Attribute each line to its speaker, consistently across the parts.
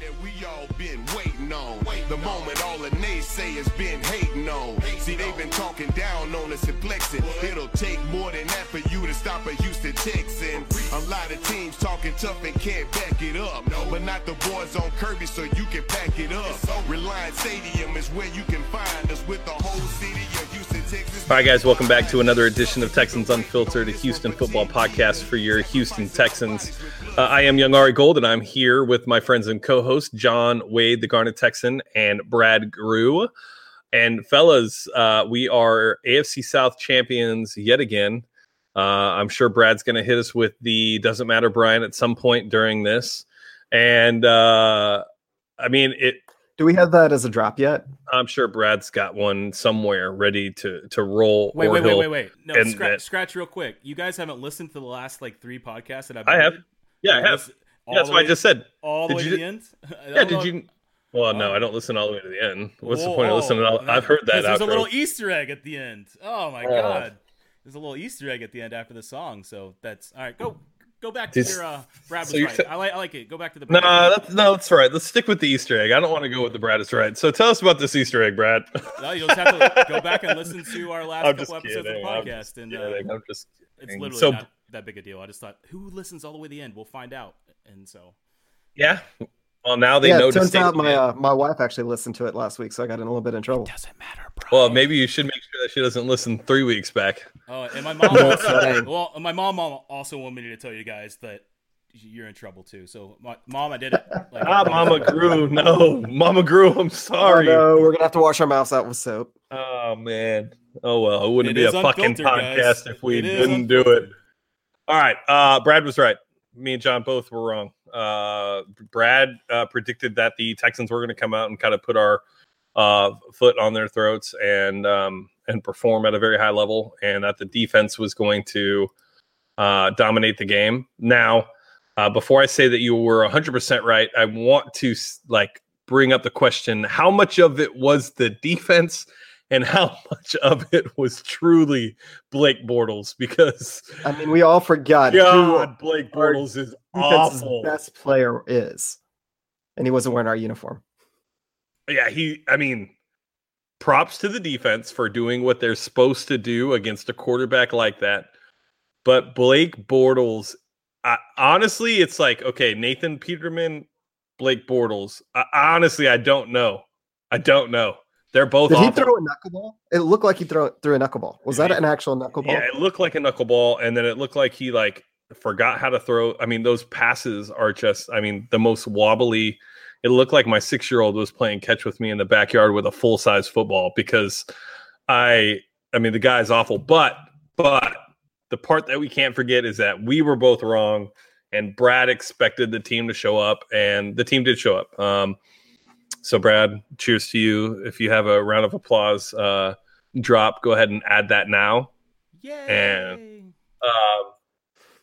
Speaker 1: that we all been waiting on. The moment all the naysayers been hating on. See, they've been talking down on us and flexing. It'll take more than that for you to stop a Houston Texan. A lot of teams talking tough and can't back it up. But not the boys on Kirby, so you can pack it up. Reliant Stadium is where you can find us with the whole city of Houston.
Speaker 2: All right, guys, welcome back to another edition of Texans Unfiltered, a Houston football podcast for your Houston Texans. Uh, I am Young Ari Gold, and I'm here with my friends and co-host John Wade, the Garnet Texan, and Brad Grew. And fellas, uh, we are AFC South champions yet again. Uh, I'm sure Brad's going to hit us with the "Doesn't Matter, Brian" at some point during this. And uh, I mean, it.
Speaker 3: Do we have that as a drop yet?
Speaker 2: I'm sure Brad's got one somewhere ready to to roll.
Speaker 4: Wait,
Speaker 2: or
Speaker 4: wait, wait, wait, wait. No,
Speaker 2: and
Speaker 4: scratch,
Speaker 2: that-
Speaker 4: scratch real quick. You guys haven't listened to the last like three podcasts that I've.
Speaker 2: I have.
Speaker 4: edited?
Speaker 2: Yeah, I have.
Speaker 4: listen- all
Speaker 2: That's
Speaker 4: the
Speaker 2: what I just said.
Speaker 4: All the
Speaker 2: Did
Speaker 4: way
Speaker 2: you
Speaker 4: to the end.
Speaker 2: Yeah, did you? Well, no. I don't listen all the way to the end. What's the point of listening? To, I've heard that.
Speaker 4: There's a little Easter egg at the end. Oh my
Speaker 2: Oh.
Speaker 4: god, there's a little Easter egg at the end after the song. So that's all right. Go, go back to
Speaker 2: This-
Speaker 4: your. Uh, Brad was
Speaker 2: so
Speaker 4: right.
Speaker 2: t-
Speaker 4: I like, I like it. Go back to the.
Speaker 2: No, that's no, that's right. Let's stick with the Easter egg. I don't want to go with the Brad is right. So tell us about this Easter egg, Brad.
Speaker 4: No, you'll just have to go back and listen to our last
Speaker 2: I'm
Speaker 4: couple episodes
Speaker 2: kidding.
Speaker 4: of
Speaker 2: I'm
Speaker 4: the podcast,
Speaker 2: just
Speaker 4: and uh.
Speaker 2: I'm just
Speaker 4: it's literally
Speaker 2: so
Speaker 4: not that big a deal. I just thought, who listens all the way to the end? We'll find out. And so,
Speaker 2: yeah. Well, now they
Speaker 3: yeah,
Speaker 2: know.
Speaker 3: it
Speaker 2: to
Speaker 3: turns
Speaker 2: stay
Speaker 3: out my uh, my wife actually listened to it last week, so I got in a little bit in trouble.
Speaker 4: doesn't matter, bro.
Speaker 2: well, maybe you should make sure that she doesn't listen three weeks back.
Speaker 4: Oh, and my mom. Also, well, my mom also wanted me to tell you guys that you're in trouble too. So, my, mom, I did it. Like,
Speaker 2: Ah, Mama Grew. No, Mama Grew. I'm sorry.
Speaker 3: Oh, no, we're gonna have to wash our mouths out with soap.
Speaker 2: Oh man. Oh well, it wouldn't
Speaker 4: It
Speaker 2: be a fucking
Speaker 4: unfiltered, guys.
Speaker 2: podcast if we didn't do it. All right. Uh Brad was right. Me and John both were wrong. Uh Brad uh, predicted that the Texans were going to come out and kind of put our uh foot on their throats and um and perform at a very high level and that the defense was going to uh dominate the game. Now, uh before I say that you were 100% right, I want to like bring up the question how much of it was the defense and how much of it was truly Blake Bortles because
Speaker 3: I mean, we all forgot
Speaker 2: God, Blake Bortles is awful.
Speaker 3: best player is, and he wasn't wearing our uniform.
Speaker 2: Yeah, he. I mean, props to the defense for doing what they're supposed to do against a quarterback like that. But Blake Bortles, I, honestly, it's like okay, Nathan Peterman, Blake Bortles. I, honestly, I don't know. I don't know. They're both.
Speaker 3: Did he
Speaker 2: awful.
Speaker 3: throw a knuckleball? It looked like he threw threw a knuckleball. Was that an actual knuckleball?
Speaker 2: Yeah, it looked like a knuckleball, and then it looked like he like forgot how to throw. I mean, those passes are just, I mean, the most wobbly. It looked like my six year old was playing catch with me in the backyard with a full size football because I, I mean, the guy's awful. But, but the part that we can't forget is that we were both wrong, and Brad expected the team to show up, and the team did show up. Um, so, Brad, cheers to you. If you have a round of applause uh, drop, go ahead and add that now.
Speaker 4: Yay!
Speaker 2: Um,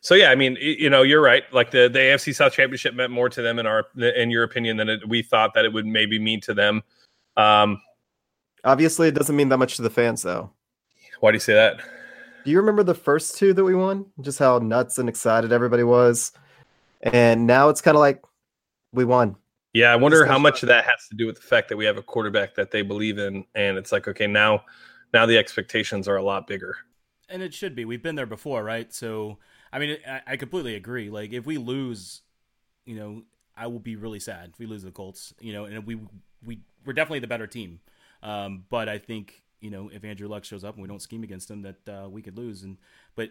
Speaker 2: so yeah, I mean, you know, you're right. Like the the AFC South Championship meant more to them in our in your opinion than it, we thought that it would maybe mean to them. Um,
Speaker 3: Obviously, it doesn't mean that much to the fans, though.
Speaker 2: why do you say that?
Speaker 3: Do you remember the first two that we won? Just how nuts and excited everybody was, and now it's kind of like we won.
Speaker 2: Yeah, I wonder how much of that has to do with the fact that we have a quarterback that they believe in, and it's like, okay, now now the expectations are a lot bigger.
Speaker 4: and it should be. We've been there before, right? So, I mean, I, I completely agree. Like, if we lose, you know, I will be really sad if we lose the Colts. You know, and we we we're definitely the better team. Um, but I think you know if Andrew Luck shows up and we don't scheme against him, that uh, we could lose. And but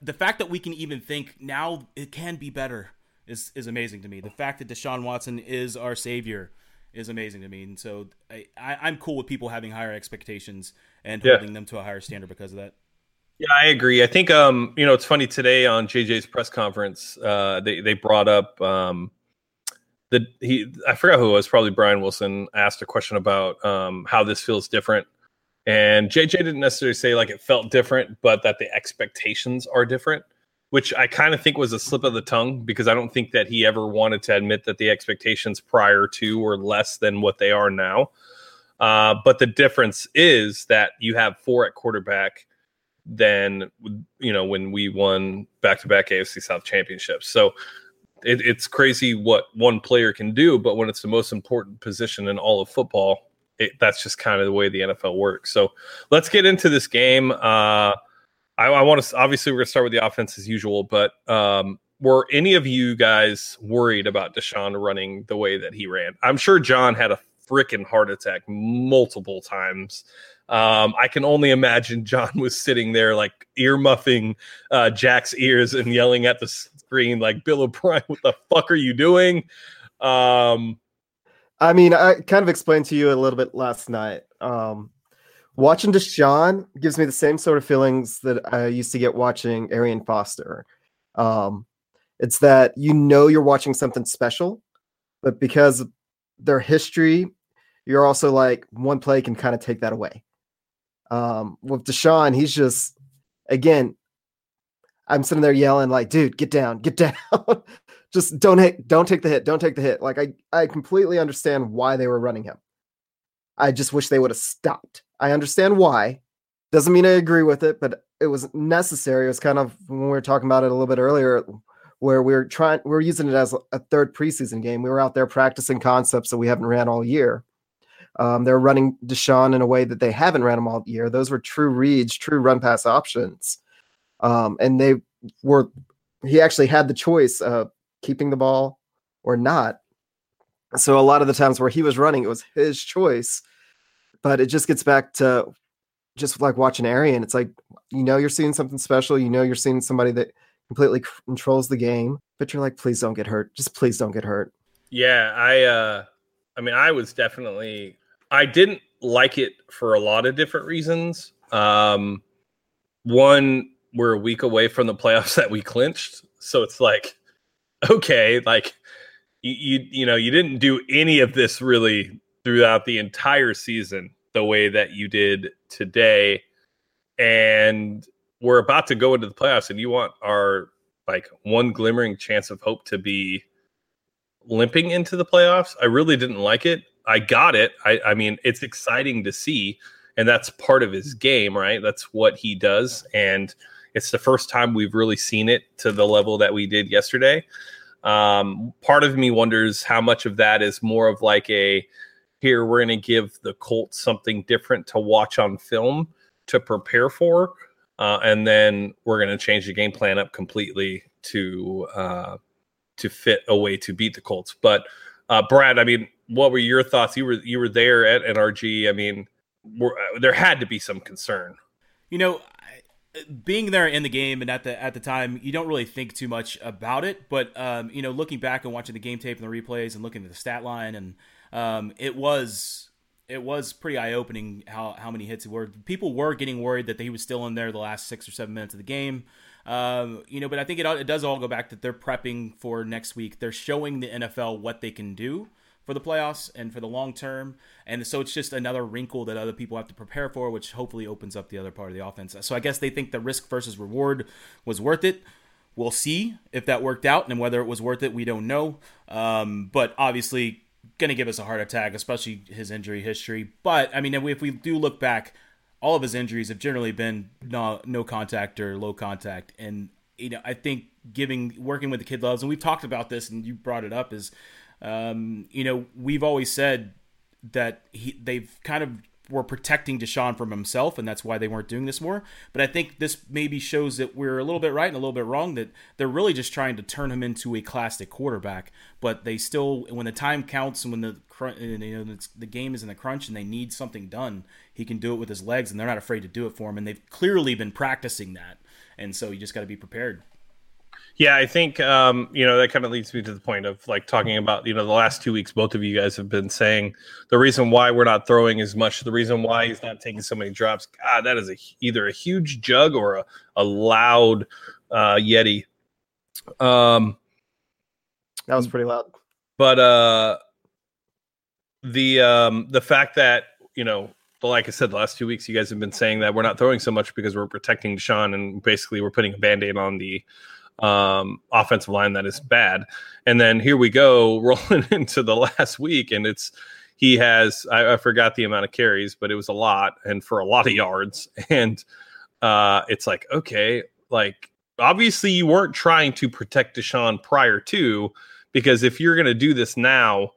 Speaker 4: the fact that we can even think now it can be better is is amazing to me. The fact that Deshaun Watson is our savior is amazing to me, and so I, I I'm cool with people having higher expectations and
Speaker 2: Yeah.
Speaker 4: holding them to a higher standard because of that.
Speaker 2: Yeah, I agree. I think um, you know, it's funny today on JJ's press conference, uh, they they brought up um the he I forgot who it was, probably Brian Wilson asked a question about um how this feels different. And JJ didn't necessarily say like it felt different, but that the expectations are different, which I kind of think was a slip of the tongue because I don't think that he ever wanted to admit that the expectations prior to were less than what they are now. Uh, but the difference is that you have four at quarterback than you know when we won back-to-back AFC South championships. So it, it's crazy what one player can do, but when it's the most important position in all of football, it, that's just kind of the way the NFL works. So let's get into this game. Uh, I, I want to obviously we're gonna start with the offense as usual, but um, were any of you guys worried about Deshaun running the way that he ran? I'm sure John had a freaking heart attack multiple times. Um, I can only imagine John was sitting there like ear muffing uh, Jack's ears and yelling at the screen like Bill O'Brien, "What the fuck are you doing?" Um,
Speaker 3: I mean, I kind of explained to you a little bit last night. Um, watching Deshaun gives me the same sort of feelings that I used to get watching Arian Foster. Um, it's that you know you're watching something special, but because their history, you're also like one play can kind of take that away. Um, with Deshaun, he's just again, I'm sitting there yelling like, "Dude, get down, get down." just don't hit, don't take the hit, don't take the hit. Like I, I completely understand why they were running him. I just wish they would have stopped. I understand why. Doesn't mean I agree with it, but it was necessary. It was kind of when we were talking about it a little bit earlier, where we are trying, we are using it as a third preseason game. We were out there practicing concepts that we haven't ran all year. Um, they're running Deshaun in a way that they haven't ran him all year. Those were true reads, true run pass options. Um, and they were, he actually had the choice of keeping the ball or not. So a lot of the times where he was running, it was his choice. But it just gets back to just like watching Arian. It's like, you know, you're seeing something special. You know, you're seeing somebody that completely controls the game, but you're like, please don't get hurt. Just please don't get hurt.
Speaker 2: Yeah. I, uh, I mean, I was definitely, I didn't like it for a lot of different reasons. Um, one, we're a week away from the playoffs that we clinched. So it's like, okay, like you, you, know, you didn't do any of this really throughout the entire season the way that you did today. And we're about to go into the playoffs and you want our like one glimmering chance of hope to be limping into the playoffs. I really didn't like it. I got it. I, I mean, it's exciting to see, and that's part of his game, right? That's what he does. And it's the first time we've really seen it to the level that we did yesterday. Um, part of me wonders how much of that is more of like a here, we're going to give the Colts something different to watch on film to prepare for. Uh, and then we're going to change the game plan up completely to uh, to fit a way to beat the Colts. But uh, Brad, I mean, what were your thoughts? You were you were there at NRG. I mean, there had to be some concern.
Speaker 4: You know, being there in the game and at the at the time, you don't really think too much about it. But um, you know, looking back and watching the game tape and the replays and looking at the stat line, and um, it was it was pretty eye opening how how many hits it were. People were getting worried that he was still in there the last six or seven minutes of the game. Um, you know, but I think it it does all go back that they're prepping for next week. They're showing the NFL what they can do for the playoffs and for the long term. And so it's just another wrinkle that other people have to prepare for, which hopefully opens up the other part of the offense. So I guess they think the risk versus reward was worth it. We'll see if that worked out and whether it was worth it. We don't know. Um, but obviously, going to give us a heart attack, especially his injury history. But I mean, if we do look back, all of his injuries have generally been no, no contact or low contact, and you know, I think giving working with the kid loves, and we've talked about this, and you brought it up, is um, you know, we've always said that he they've kind of were protecting Deshaun from himself, and that's why they weren't doing this more. But I think this maybe shows that we're a little bit right and a little bit wrong. That they're really just trying to turn him into a classic quarterback. But they still, when the time counts and when the you know the game is in the crunch and they need something done, he can do it with his legs, and they're not afraid to do it for him. And they've clearly been practicing that, and so you just got to be prepared.
Speaker 2: Yeah, I think um, you know that kind of leads me to the point of like talking about you know the last two weeks. Both of you guys have been saying the reason why we're not throwing as much, the reason why he's not taking so many drops. God, that is a, either a huge jug or a, a loud uh, Yeti. Um,
Speaker 3: that was pretty loud.
Speaker 2: But uh, the um, the fact that you know like I said, the last two weeks, you guys have been saying that we're not throwing so much because we're protecting Deshaun and basically we're putting a band aid on the um, offensive line that is bad. And then here we go rolling into the last week, and it's he has I, I, forgot the amount of carries, but it was a lot and for a lot of yards. And uh, it's like okay, like obviously you weren't trying to protect Deshaun prior to, because if you're going to do this now,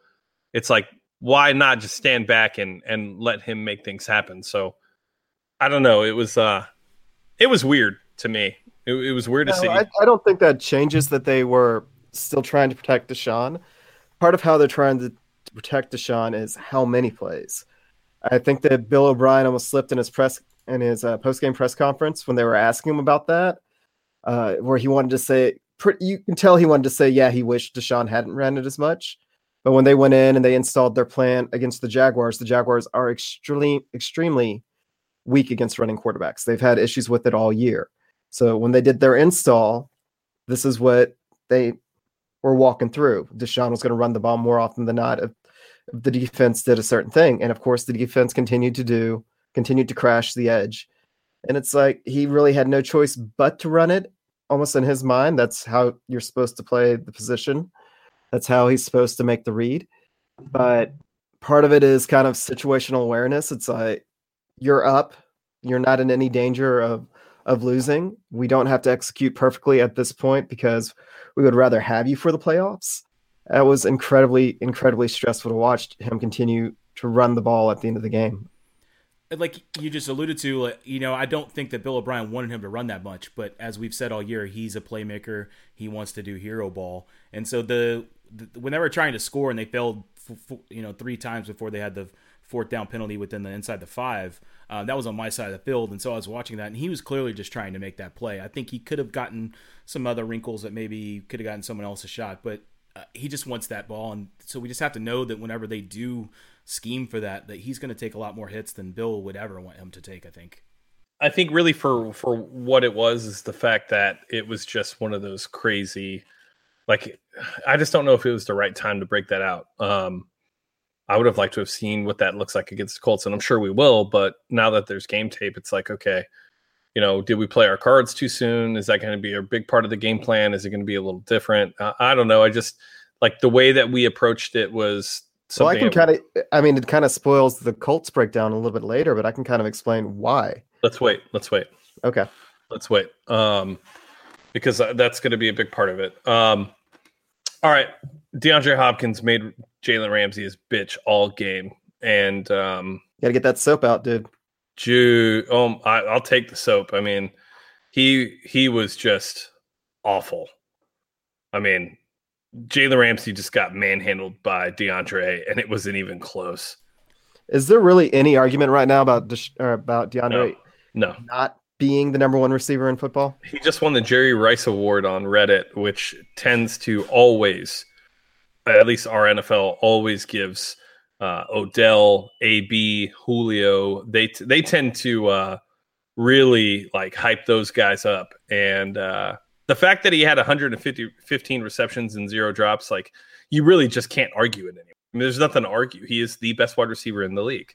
Speaker 2: it's like why not just stand back and and let him make things happen? So I don't know. It was uh, it was weird to me. It, it was weird
Speaker 3: No,
Speaker 2: to see.
Speaker 3: I, I don't think that changes that they were still trying to protect Deshaun. Part of how they're trying to, to protect Deshaun is how many plays. I think that Bill O'Brien almost slipped in his press in his uh, post game press conference when they were asking him about that, uh, where he wanted to say, you can tell he wanted to say, yeah, he wished Deshaun hadn't ran it as much. But when they went in and they installed their plan against the Jaguars, the Jaguars are extremely, extremely weak against running quarterbacks. They've had issues with it all year. So when they did their install, this is what they were walking through. Deshaun was going to run the ball more often than not if, if the defense did a certain thing. And of course, the defense continued to do, continued to crash the edge. And it's like he really had no choice but to run it almost in his mind. That's how you're supposed to play the position. That's how he's supposed to make the read. But part of it is kind of situational awareness. It's like you're up, you're not in any danger of of losing. We don't have to execute perfectly at this point because we would rather have you for the playoffs. That was incredibly, incredibly stressful to watch him continue to run the ball at the end of the game.
Speaker 4: like you just alluded to, you know, I don't think that Bill O'Brien wanted him to run that much, but as we've said all year, he's a playmaker. He wants to do hero ball, and so the, the when they were trying to score and they failed, you know, three times before they had the fourth down penalty within the inside the five. Uh, that was on my side of the field, and so I was watching that, and he was clearly just trying to make that play. I think he could have gotten some other wrinkles that maybe could have gotten someone else a shot, but uh, he just wants that ball, and so we just have to know that whenever they do scheme for that, that he's going to take a lot more hits than Bill would ever want him to take. I think.
Speaker 2: I think really for for what it was is the fact that it was just one of those crazy, like I just don't know if it was the right time to break that out. Um, I would have liked to have seen what that looks like against the Colts, and I'm sure we will. But now that there's game tape, it's like okay, you know, did we play our cards too soon? Is that going to be a big part of the game plan? Is it going to be a little different? Uh, I don't know. I just like the way that we approached it was.
Speaker 3: So I can kind of, I mean, it kind of spoils the Colts breakdown a little bit later, but I can kind of explain why.
Speaker 2: Let's wait. Let's wait.
Speaker 3: Okay.
Speaker 2: let's wait um because that's going to be a big part of it um all right deandre hopkins made jalen ramsey his bitch all game. And um
Speaker 3: Got to get that soap out, dude.
Speaker 2: Jew, um I, i'll take the soap. I mean he he was just awful. I mean jalen ramsey just got manhandled by deandre and it wasn't even close.
Speaker 3: Is there really any argument right now about or about DeAndre
Speaker 2: no.
Speaker 3: not being the number one receiver in football?
Speaker 2: He just won the Jerry Rice Award on Reddit, which tends to always, at least r/NFL, always gives uh, Odell, AB, Julio. They t- they tend to uh, really like hype those guys up, and uh, the fact that he had 150 15 receptions and zero drops, like you really just can't argue it anymore. I mean, there's nothing to argue. He is the best wide receiver in the league.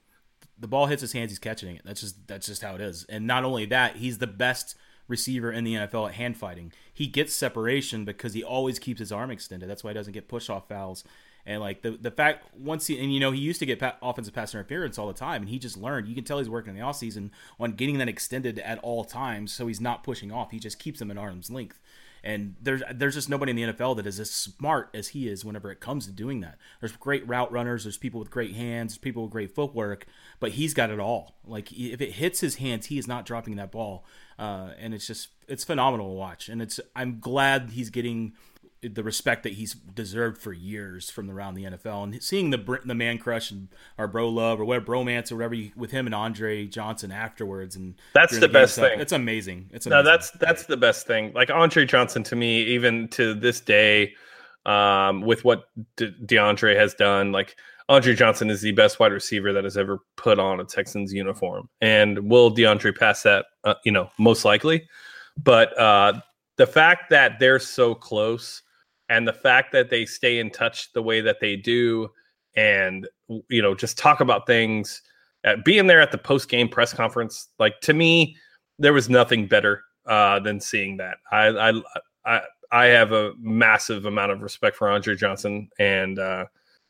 Speaker 4: the ball hits his hands, he's catching it. That's just that's just how it is. And not only that, he's the best receiver in the NFL at hand fighting. He gets separation because he always keeps his arm extended. That's why he doesn't get push off fouls. And like the the fact once he and you know he used to get pa- offensive pass interference all the time, and he just learned. You can tell he's working in the offseason on getting that extended at all times, so he's not pushing off. He just keeps them at arm's length. And there's there's just nobody in the NFL that is as smart as he is whenever it comes to doing that. There's great route runners, there's people with great hands, people with great footwork, but he's got it all. Like if it hits his hands, he is not dropping that ball, uh, and it's just it's phenomenal to watch. And it's I'm glad he's getting the respect that he's deserved for years from around the NFL, and seeing the the man crush and our bro love or whatever bromance or whatever you, with him and Andre Johnson afterwards, and
Speaker 2: That's
Speaker 4: during
Speaker 2: the best
Speaker 4: stuff,
Speaker 2: thing.
Speaker 4: It's amazing. It's
Speaker 2: No, that's that's the best thing. Like Andre Johnson to me, even to this day, um, with what De- DeAndre has done, like Andre Johnson is the best wide receiver that has ever put on a Texans uniform. And will DeAndre pass that? Uh, you know, most likely. But uh, the fact that they're so close, and the fact that they stay in touch the way that they do, and you know, just talk about things. Uh, being there at the post game press conference, like to me, there was nothing better uh, than seeing that. I, I I I have a massive amount of respect for Andre Johnson, and uh,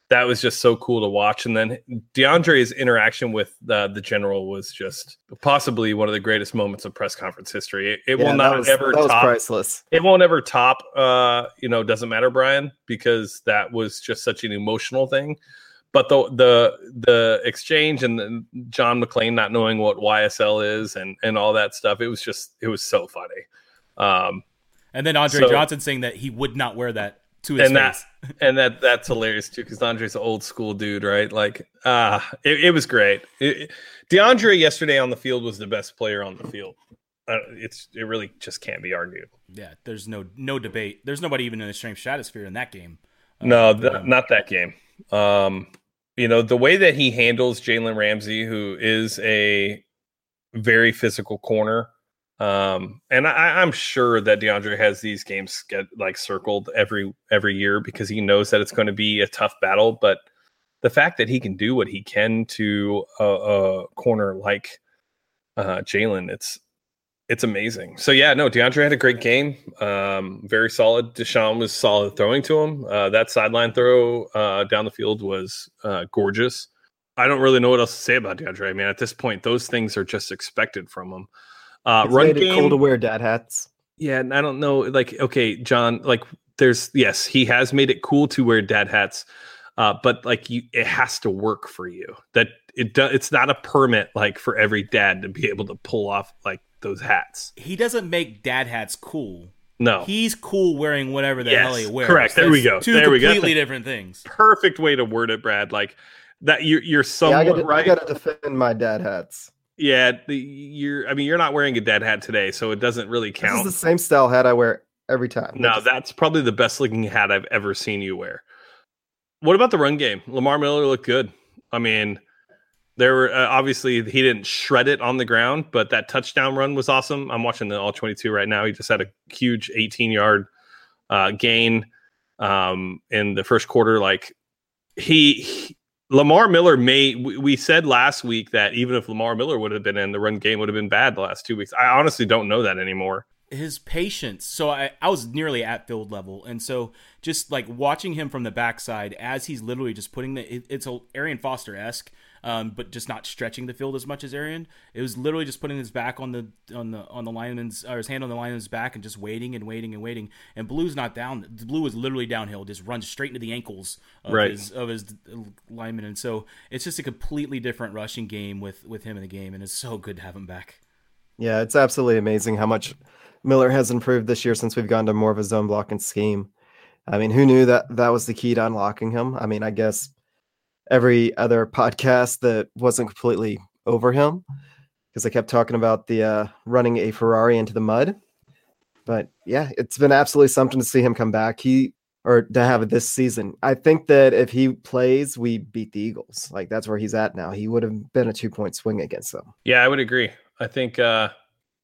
Speaker 2: that was just so cool to watch. And then DeAndre's interaction with the the general was just possibly one of the greatest moments of press conference history. It, it
Speaker 3: Yeah,
Speaker 2: will not
Speaker 3: was-
Speaker 2: ever
Speaker 3: that was
Speaker 2: top.
Speaker 3: priceless.
Speaker 2: It won't ever top. Uh, you know, doesn't matter, Brian, because that was just such an emotional thing. But the the the exchange and the, John McClain not knowing what YSL is and and all that stuff, it was just it was so funny. Um,
Speaker 4: And then Andre
Speaker 2: So-
Speaker 4: Johnson saying that he would not wear that to his
Speaker 2: And that- and that that's hilarious too because Andre's an old school dude, right? Like, ah, it, it was great. It, DeAndre yesterday on the field was the best player on the field. Uh, it's it really just can't be argued.
Speaker 4: yeah, there's no no debate. There's nobody even in the strength stratosphere in that game. Uh,
Speaker 2: No, th-
Speaker 4: um,
Speaker 2: not that game. Um, you know the way that he handles Jalen Ramsey, who is a very physical corner. Um, and I, I'm sure that DeAndre has these games get like circled every every year because he knows that it's going to be a tough battle. But the fact that he can do what he can to a, a corner like uh, Jalen, it's it's amazing. So yeah, no, DeAndre had a great game. Um, very solid. Deshaun was solid throwing to him. Uh, that sideline throw uh, down the field was uh, gorgeous. I don't really know what else to say about DeAndre. I mean, at this point, those things are just expected from him. Uh,
Speaker 3: It's
Speaker 2: run
Speaker 3: made it cool to wear dad hats.
Speaker 2: yeah, and I don't know. Like, okay, John, like, there's yes, he has made it cool to wear dad hats, uh, but like, you, it has to work for you. That it do, it's not a permit like for every dad to be able to pull off like those hats.
Speaker 4: he doesn't make dad hats cool.
Speaker 2: No,
Speaker 4: He's cool wearing whatever the
Speaker 2: Yes,
Speaker 4: hell he wears.
Speaker 2: correct. There we
Speaker 4: That's
Speaker 2: go.
Speaker 4: Two
Speaker 2: There we go.
Speaker 4: completely different things.
Speaker 2: perfect way to word it, Brad. Like that, you're you're
Speaker 3: Yeah, I got
Speaker 2: right.
Speaker 3: I got to defend my dad hats.
Speaker 2: Yeah, the, you're. I mean, you're not wearing a dad hat today, so it doesn't really
Speaker 3: This is
Speaker 2: count.
Speaker 3: the same style hat I wear every time.
Speaker 2: No, that's probably the best looking hat I've ever seen you wear. What about the run game? Lamar Miller looked good. I mean, there were uh, obviously he didn't shred it on the ground, but that touchdown run was awesome. I'm watching the all 22 right now. He just had a huge 18 yard uh, gain um, in the first quarter. Like he, he- Lamar Miller may. We, said last week that even if Lamar Miller would have been in, the run game would have been bad the last two weeks. I honestly don't know that anymore.
Speaker 4: his patience. So I, I was nearly at field level, and so just like watching him from the backside as he's literally just putting the it, it's a Arian Foster esque, um, but just not stretching the field as much as Arian. It was literally just putting his back on the on the on the lineman's or his hand on the lineman's back and just waiting and waiting and waiting. And Blue's not down. Blue is literally downhill, just runs straight into the ankles of
Speaker 2: Right.
Speaker 4: his of his lineman, and so it's just a completely different rushing game with with him in the game, and it's so good to have him back.
Speaker 3: Yeah, it's absolutely amazing how much Miller has improved this year since we've gone to more of a zone blocking scheme. I mean, who knew that that was the key to unlocking him? I mean, I guess every other podcast that wasn't completely over him because I kept talking about the uh, running a Ferrari into the mud. But yeah, it's been absolutely something to see him come back. He or to have it this season. I think that if he plays, we beat the Eagles. Like that's where he's at now. He would have been a two point swing against them.
Speaker 2: Yeah, I would agree. I think uh,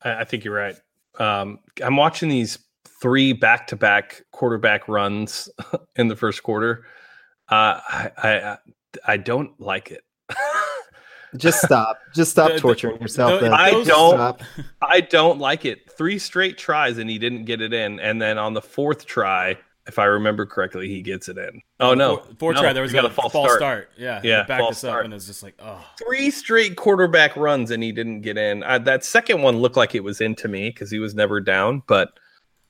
Speaker 2: I, think you're right. Um, I'm watching these three back-to-back quarterback runs in the first quarter. Uh, I I don't like it.
Speaker 3: Just stop. Just stop
Speaker 4: The- the-
Speaker 3: torturing yourself. then.
Speaker 2: I don't-
Speaker 3: Stop.
Speaker 2: I don't like it. Three straight tries and he didn't get it in, and then on the fourth try, if I remember correctly, he gets it in. Oh no,
Speaker 4: Four, four
Speaker 2: No,
Speaker 4: try. There was
Speaker 2: we got
Speaker 4: a false start. Yeah,
Speaker 2: Yeah,
Speaker 4: he backed
Speaker 2: false
Speaker 4: us up,
Speaker 2: start.
Speaker 4: and it's just like, oh,
Speaker 2: three straight quarterback runs and he didn't get in. Uh, that second one looked like it was into me because he was never down. But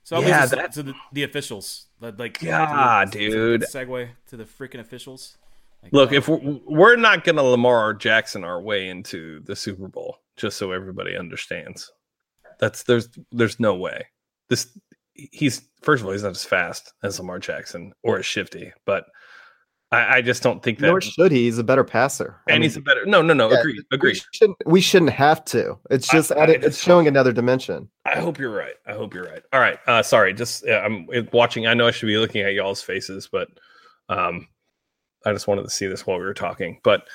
Speaker 4: So I'll
Speaker 2: Yeah,
Speaker 4: leave this
Speaker 2: that-
Speaker 4: to the, the officials. Like, like
Speaker 2: God,
Speaker 4: the-
Speaker 2: dude.
Speaker 4: segue to the freaking officials. Like,
Speaker 2: look, if we're, we're not going to Lamar Jackson our way into the Super Bowl, just so everybody understands, that's there's there's no way. This he's first of all he's not as fast as Lamar Jackson or as shifty, but I, I just don't think that.
Speaker 3: Nor should he. He's a better passer. I
Speaker 2: and
Speaker 3: mean,
Speaker 2: he's a better. No, no, no.
Speaker 3: yeah,
Speaker 2: agreed.
Speaker 3: we shouldn't, we shouldn't have to. It's just
Speaker 2: I
Speaker 3: added, it's
Speaker 2: just-
Speaker 3: showing another dimension.
Speaker 2: I hope you're right. I hope you're right. All right. Uh, sorry. Just uh, I'm watching. I know I should be looking at y'all's faces, but um, I just wanted to see this while we were talking. But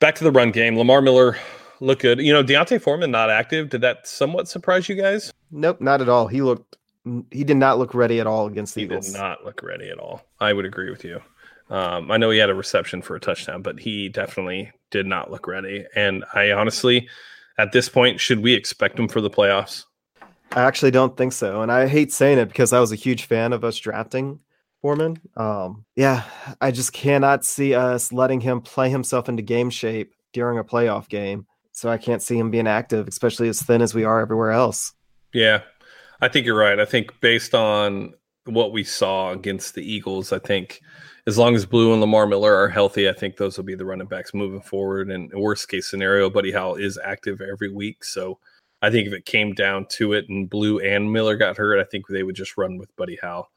Speaker 2: back to the run game. Lamar Miller looked good. You know, D'Onta Foreman not active. Did that somewhat surprise you guys?
Speaker 3: Nope, not at all. He looked. He did not look ready at all against the
Speaker 2: He
Speaker 3: Eagles.
Speaker 2: did not look ready at all. I would agree with you. Um, I know he had a reception for a touchdown, but he definitely did not look ready. And I honestly, at this point, should we expect him for the playoffs?
Speaker 3: I actually don't think so, and I hate saying it because I was a huge fan of us drafting Foreman. Um, yeah, I just cannot see us letting him play himself into game shape during a playoff game. So I can't see him being active, especially as thin as we are everywhere else.
Speaker 2: Yeah, I think you're right. I think based on what we saw against the Eagles, I think as long as Blue and Lamar Miller are healthy, I think those will be the running backs moving forward. And worst case scenario, Buddy Howell is active every week. So I think if it came down to it and Blue and Miller got hurt, I think they would just run with Buddy Howell.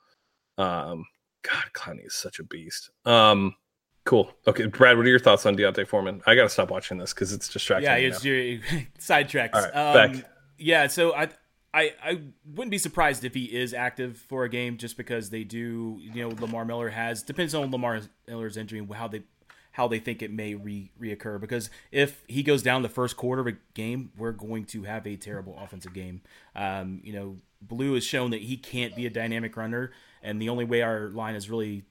Speaker 2: Um, God, Clowney is such a beast. Um, cool. Okay, Brad, what are your thoughts on D'Onta Foreman? I got to stop watching this because it's distracting.
Speaker 4: Yeah, it's your sidetracks.
Speaker 2: Right, um, back.
Speaker 4: Yeah, so I I, I wouldn't be surprised if he is active for a game just because they do you know Lamar Miller has depends on Lamar Miller's injury and how they how they think it may re reoccur because if he goes down the first quarter of a game we're going to have a terrible offensive game um, you know Blue has shown that he can't be a dynamic runner and the only way our line is really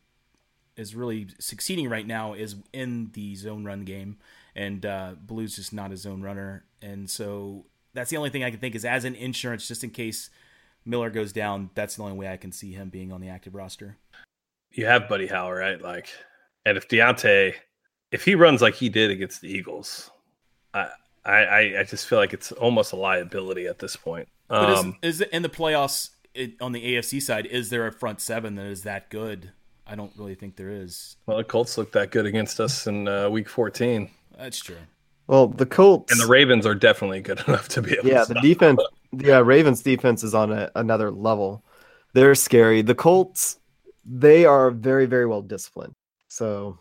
Speaker 4: is really succeeding right now is in the zone run game and uh, Blue's just not a zone runner and so that's the only thing I can think is as an insurance, just in case Miller goes down. That's the only way I can see him being on the active roster.
Speaker 2: You have Buddy Howell, right? Like, and if D'Onta, if he runs like he did against the Eagles, I I I just feel like it's almost a liability at this point.
Speaker 4: Um, is, is in the playoffs it, on the AFC side? Is there a front seven that is that good? I don't really think there is.
Speaker 2: Well, the Colts looked that good against us in uh, Week 14.
Speaker 4: That's true.
Speaker 3: Well, the Colts
Speaker 2: and the Ravens are definitely good enough to be able.
Speaker 3: Yeah,
Speaker 2: the
Speaker 3: defense. Yeah, Ravens defense is on a, another level. They're scary. The Colts, they are very, very well disciplined. So,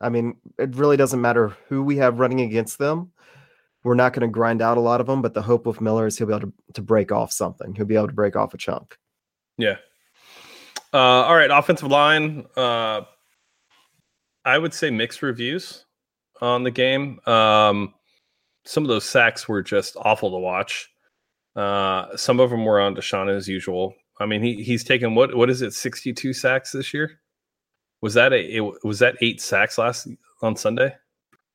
Speaker 3: I mean, it really doesn't matter who we have running against them. We're not going to grind out a lot of them, but the hope with Miller is he'll be able to, to break off something. He'll be able to break off a chunk.
Speaker 2: Yeah. Uh, all right, offensive line. Uh, I would say mixed reviews on the game. Um, some of those sacks were just awful to watch. Uh, some of them were on Deshaun as usual. I mean, he he's taken what what is it, sixty two sacks this year? Was that a it, was that eight sacks last on Sunday?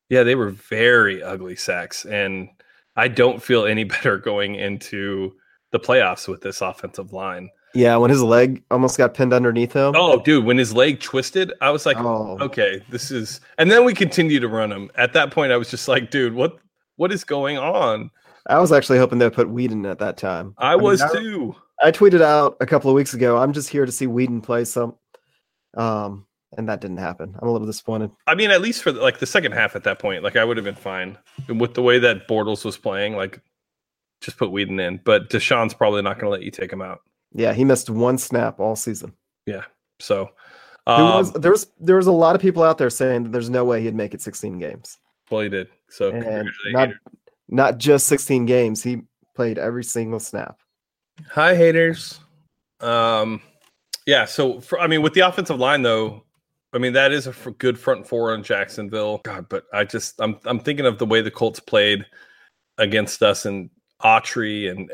Speaker 2: Yeah, they were very ugly sacks, and I don't feel any better going into the playoffs with this offensive line.
Speaker 3: Yeah, when his leg almost got pinned underneath him.
Speaker 2: Oh, dude, when his leg twisted, I was like, oh. okay, this is. And then we continued to run him. At that point, I was just like, dude, what what is going on?
Speaker 3: I was actually hoping they'd put Weeden at that time.
Speaker 2: I, I was mean, too.
Speaker 3: I, I tweeted out a couple of weeks ago. I'm just here to see Weeden play some, um, and that didn't happen. I'm a little disappointed.
Speaker 2: I mean, at least for the, like the second half at that point, like I would have been fine and with the way that Bortles was playing. Like, just put Weeden in, but Deshaun's probably not going to let you take him out.
Speaker 3: Yeah, he missed one snap all season.
Speaker 2: Yeah. So
Speaker 3: um, there, was, there was there was a lot of people out there saying that there's no way he'd make it 16 games.
Speaker 2: Well, he did. So
Speaker 3: not not just 16 games. He played every single snap.
Speaker 2: Hi, haters. Um, yeah. So for, I mean, with the offensive line though, I mean that is a good front four on Jacksonville. God, but I just I'm I'm thinking of the way the Colts played against us and Autry and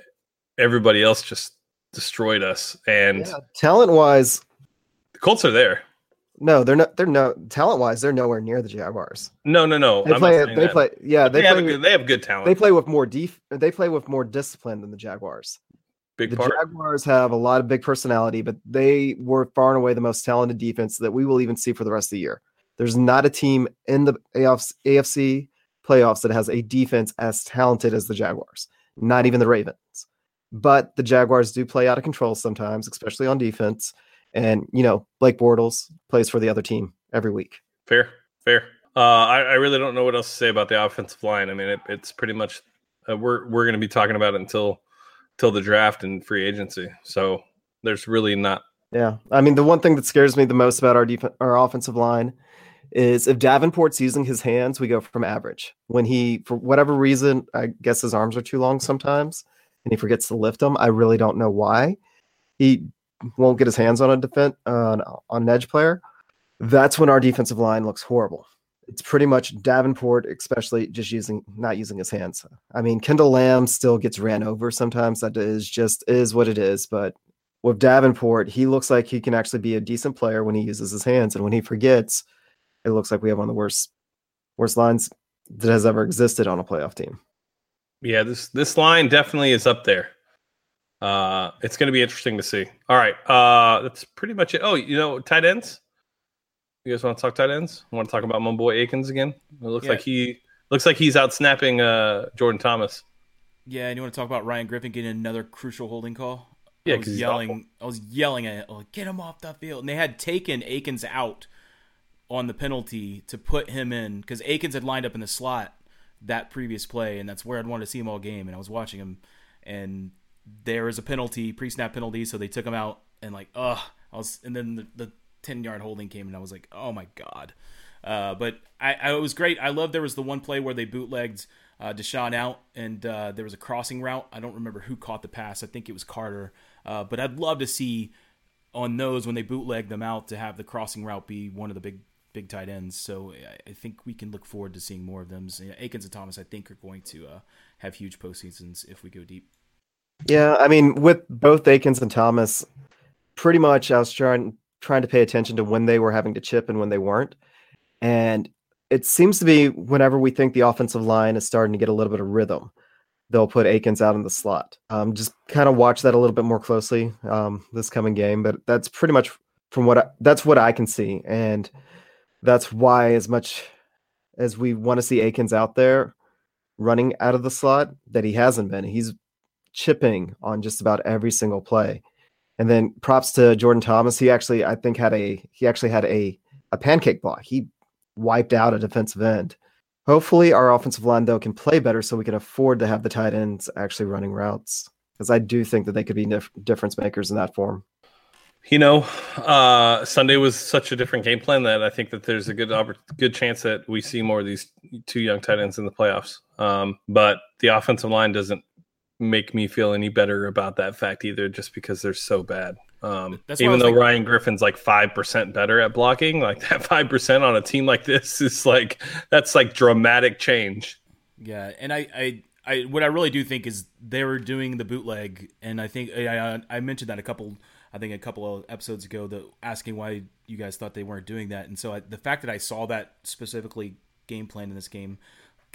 Speaker 2: everybody else just destroyed us. And yeah,
Speaker 3: talent wise,
Speaker 2: the Colts are there.
Speaker 3: No, they're not. They're no talent wise. They're nowhere near the Jaguars.
Speaker 2: No, no, no.
Speaker 3: They I'm play. They that. play. Yeah,
Speaker 2: they,
Speaker 3: they,
Speaker 2: play, have good, they have good talent.
Speaker 3: They play with more def. They play with more discipline than the Jaguars.
Speaker 2: Big
Speaker 3: the
Speaker 2: part.
Speaker 3: Jaguars have a lot of big personality, but they were far and away the most talented defense that we will even see for the rest of the year. There's not a team in the AFC playoffs that has a defense as talented as the Jaguars. Not even the Ravens. But the Jaguars do play out of control sometimes, especially on defense. And, you know, Blake Bortles plays for the other team every week.
Speaker 2: Fair, fair. Uh, I, I, really don't know what else to say about the offensive line. I mean, it, it's pretty much uh, we're we're going to be talking about it until until the draft and free agency. So there's really not.
Speaker 3: Yeah, I mean, the one thing that scares me the most about our defense, our offensive line, is if Davenport's using his hands, we go from average. When he, for whatever reason, I guess his arms are too long sometimes and he forgets to lift them. I really don't know why. He won't get his hands on a defense uh, on an edge player. That's when our defensive line looks horrible. It's pretty much Davenport, especially just using not using his hands. I mean, Kendall Lamm still gets ran over sometimes. That is just is what it is. But with Davenport, he looks like he can actually be a decent player when he uses his hands, and when he forgets, it looks like we have one of the worst worst lines that has ever existed on a playoff team.
Speaker 2: Yeah, this this line definitely is up there. Uh, it's going to be interesting to see. All right, uh, that's pretty much it. Oh, you know, tight ends. You guys want to talk tight ends? Want to talk about my boy Akins again? It looks
Speaker 4: Yeah.
Speaker 2: like he looks like he's out snapping uh, Jordan Thomas.
Speaker 4: Yeah, and you want to talk about Ryan Griffin getting another crucial holding call?
Speaker 2: Yeah,
Speaker 4: I was yelling. I was yelling at it, like, get him off the field. And they had taken Akins out on the penalty to put him in because Akins had lined up in the slot that previous play, and that's where I'd wanted to see him all game. And I was watching him, and there was a penalty, pre-snap penalty, so they took him out, and like, ugh, I was, and then the, the ten yard holding came, and I was like, oh my god. Uh, but I, I, it was great. I love there was the one play where they bootlegged uh, Deshaun out, and uh, there was a crossing route. I don't remember who caught the pass. I think it was Carter. Uh, but I'd love to see on those when they bootleg them out to have the crossing route be one of the big big tight ends. So I, I think we can look forward to seeing more of them. So, Akins and Thomas, I think, are going to uh, have huge postseasons if we go deep.
Speaker 3: Yeah, I mean, with both Akins and Thomas, pretty much I was trying trying to pay attention to when they were having to chip and when they weren't. And it seems to be whenever we think the offensive line is starting to get a little bit of rhythm, they'll put Akins out in the slot. Um, just kind of watch that a little bit more closely um, this coming game, but that's pretty much from what I, that's what I can see, and that's why as much as we want to see Akins out there running out of the slot, that he hasn't been. He's chipping on just about every single play. And then props to Jordan Thomas. He actually, I think, had a he actually had a a pancake block. He wiped out a defensive end. Hopefully, our offensive line though can play better, so we can afford to have the tight ends actually running routes. Because I do think that they could be dif- difference makers in that form.
Speaker 2: You know, uh, Sunday was such a different game plan that I think that there's a good oppor- good chance that we see more of these two young tight ends in the playoffs. Um, but the offensive line doesn't make me feel any better about that fact either, just because they're so bad. Um,
Speaker 4: That's
Speaker 2: even though Ryan Griffin's like five percent better at blocking, like that five percent on a team like this is like that's like dramatic change.
Speaker 4: Yeah, and I, I, I, what I really do think is they were doing the bootleg, and I think I, I, I mentioned that a couple, I think a couple of episodes ago, that asking why you guys thought they weren't doing that, and so I, the fact that I saw that specifically game plan in this game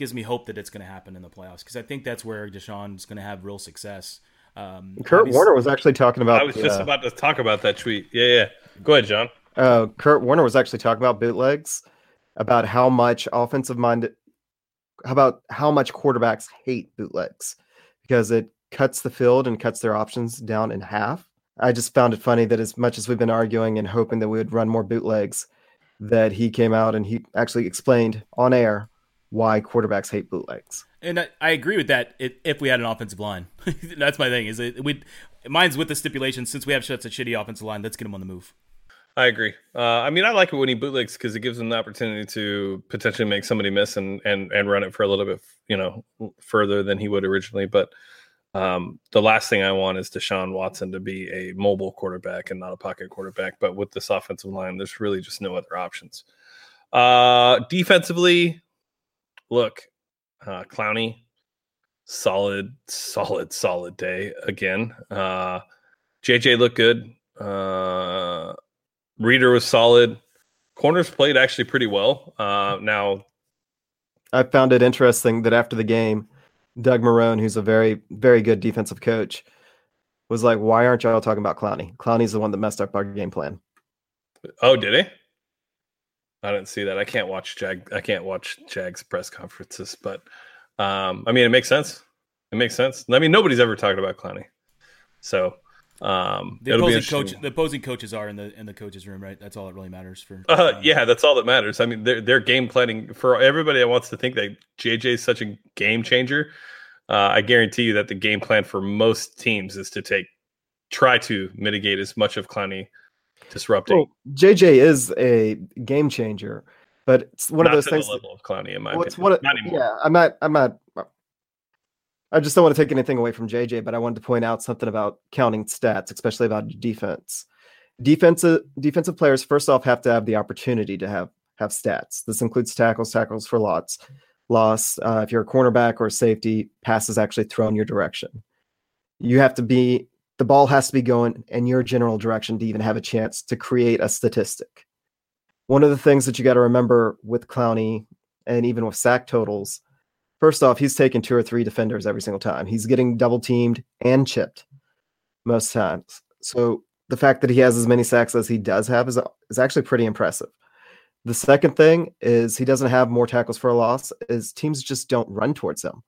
Speaker 4: gives me hope that it's going to happen in the playoffs because I think that's where Deshaun's going to have real success. Um,
Speaker 3: Kurt Warner was actually talking about.
Speaker 2: I was just
Speaker 3: uh,
Speaker 2: about to talk about that tweet. Yeah, yeah. Go ahead, John.
Speaker 3: uh, Kurt Warner was actually talking about bootlegs, about how much offensive minded, about how much quarterbacks hate bootlegs because it cuts the field and cuts their options down in half. I just found it funny that as much as we've been arguing and hoping that we would run more bootlegs, that he came out and he actually explained on air why quarterbacks hate bootlegs.
Speaker 4: And I, I agree with that. If, if we had an offensive line, that's my thing. Is it we? Mine's with the stipulation since we have such a shitty offensive line. Let's get him on the move.
Speaker 2: I agree. Uh, I mean, I like it when he bootlegs because it gives him the opportunity to potentially make somebody miss and and and run it for a little bit, you know, further than he would originally. But um, the last thing I want is Deshaun Watson to be a mobile quarterback and not a pocket quarterback. But with this offensive line, there's really just no other options. Uh, defensively, look, uh, Clowney, solid, solid, solid day again. Uh, JJ looked good. Uh, Reader was solid. Corners played actually pretty well. Uh, now,
Speaker 3: I found it interesting that after the game, Doug Marrone, who's a very, very good defensive coach, was like, Why aren't y'all talking about Clowney? Clowney's the one that messed up our game plan.
Speaker 2: oh, did he? I didn't see that. I can't watch Jag. I can't watch Jags press conferences, but um, I mean, it makes sense. It makes sense. I mean, nobody's ever talked about Clowney, so um,
Speaker 4: The
Speaker 2: it'll be
Speaker 4: opposing coach, the opposing coaches are in the in the coaches room, right? That's all that really matters for.
Speaker 2: Uh,
Speaker 4: um,
Speaker 2: yeah, that's all that matters. I mean, they're, they're game planning for everybody that wants to think that JJ is such a game changer. Uh, I guarantee you that the game plan for most teams is to take, try to mitigate as much of Clowney disrupting.
Speaker 3: Well, JJ is a game changer, but it's one
Speaker 2: Not
Speaker 3: of those things.
Speaker 2: the level of Clowney, in my
Speaker 3: well,
Speaker 2: opinion.
Speaker 3: of,
Speaker 2: Not anymore.
Speaker 3: yeah, I'm not. I'm not. I just don't want to take anything away from JJ, but I wanted to point out something about counting stats, especially about defense. Defensive defensive players first off have to have the opportunity to have have stats. This includes tackles, tackles for lots, loss. Uh, if you're a cornerback or a safety, passes actually thrown your direction. You have to be the ball has to be going in your general direction to even have a chance to create a statistic. One of the things that you got to remember with Clowney and even with sack totals, first off, he's taking two or three defenders every single time. He's getting double teamed and chipped. most times. So the fact that he has as many sacks as he does have is is actually pretty impressive. The second thing is he doesn't have more tackles for a loss. Is teams just don't run towards him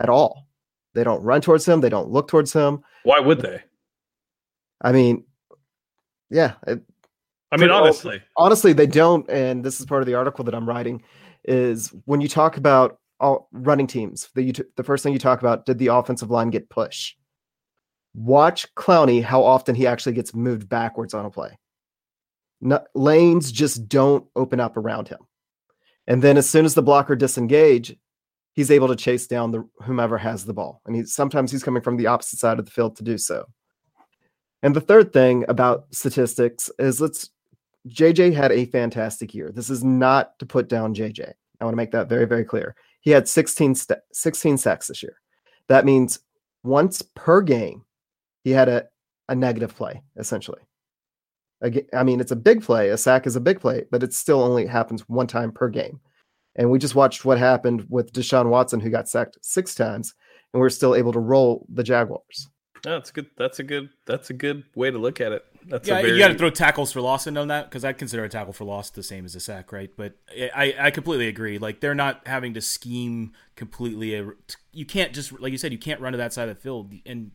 Speaker 3: at all. They don't run towards him. They don't look towards him.
Speaker 2: Why would they?
Speaker 3: I mean, yeah. It,
Speaker 2: I mean, honestly,
Speaker 3: honestly, they don't. And this is part of the article that I'm writing. Is when you talk about all running teams, the t- the first thing you talk about did the offensive line get push? Watch Clowney how often he actually gets moved backwards on a play. No, lanes just don't open up around him. And then as soon as the blocker disengage, he's able to chase down the whomever has the ball. And he sometimes he's coming from the opposite side of the field to do so. And the third thing about statistics is let's JJ had a fantastic year. This is not to put down JJ. I want to make that very, very clear. He had 16, st- 16 sacks this year. That means once per game, he had a, a negative play, essentially. I mean, it's a big play. A sack is a big play, but it still only happens one time per game. And we just watched what happened with Deshaun Watson, who got sacked six times, and we're still able to roll the Jaguars.
Speaker 2: That's good. That's a good. That's a good way to look at it. That's
Speaker 4: yeah.
Speaker 2: Very...
Speaker 4: You got to throw tackles for loss in on that because I consider a tackle for loss the same as a sack, right? But I, I completely agree. Like they're not having to scheme completely. You can't just like you said. You can't run to that side of the field, and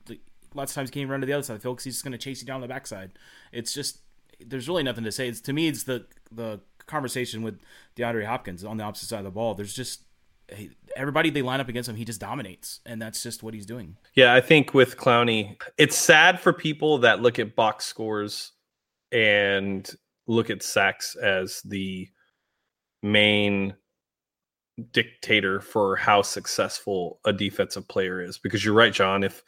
Speaker 4: lots of times you can't run to the other side of the field because he's just going to chase you down the backside. It's just there's really nothing to say. It's to me, it's the the conversation with DeAndre Hopkins on the opposite side of the ball. There's just everybody they line up against him, he just dominates, and that's just what he's doing.
Speaker 2: Yeah, I think with Clowney, it's sad for people that look at box scores and look at sacks as the main dictator for how successful a defensive player is because you're right John if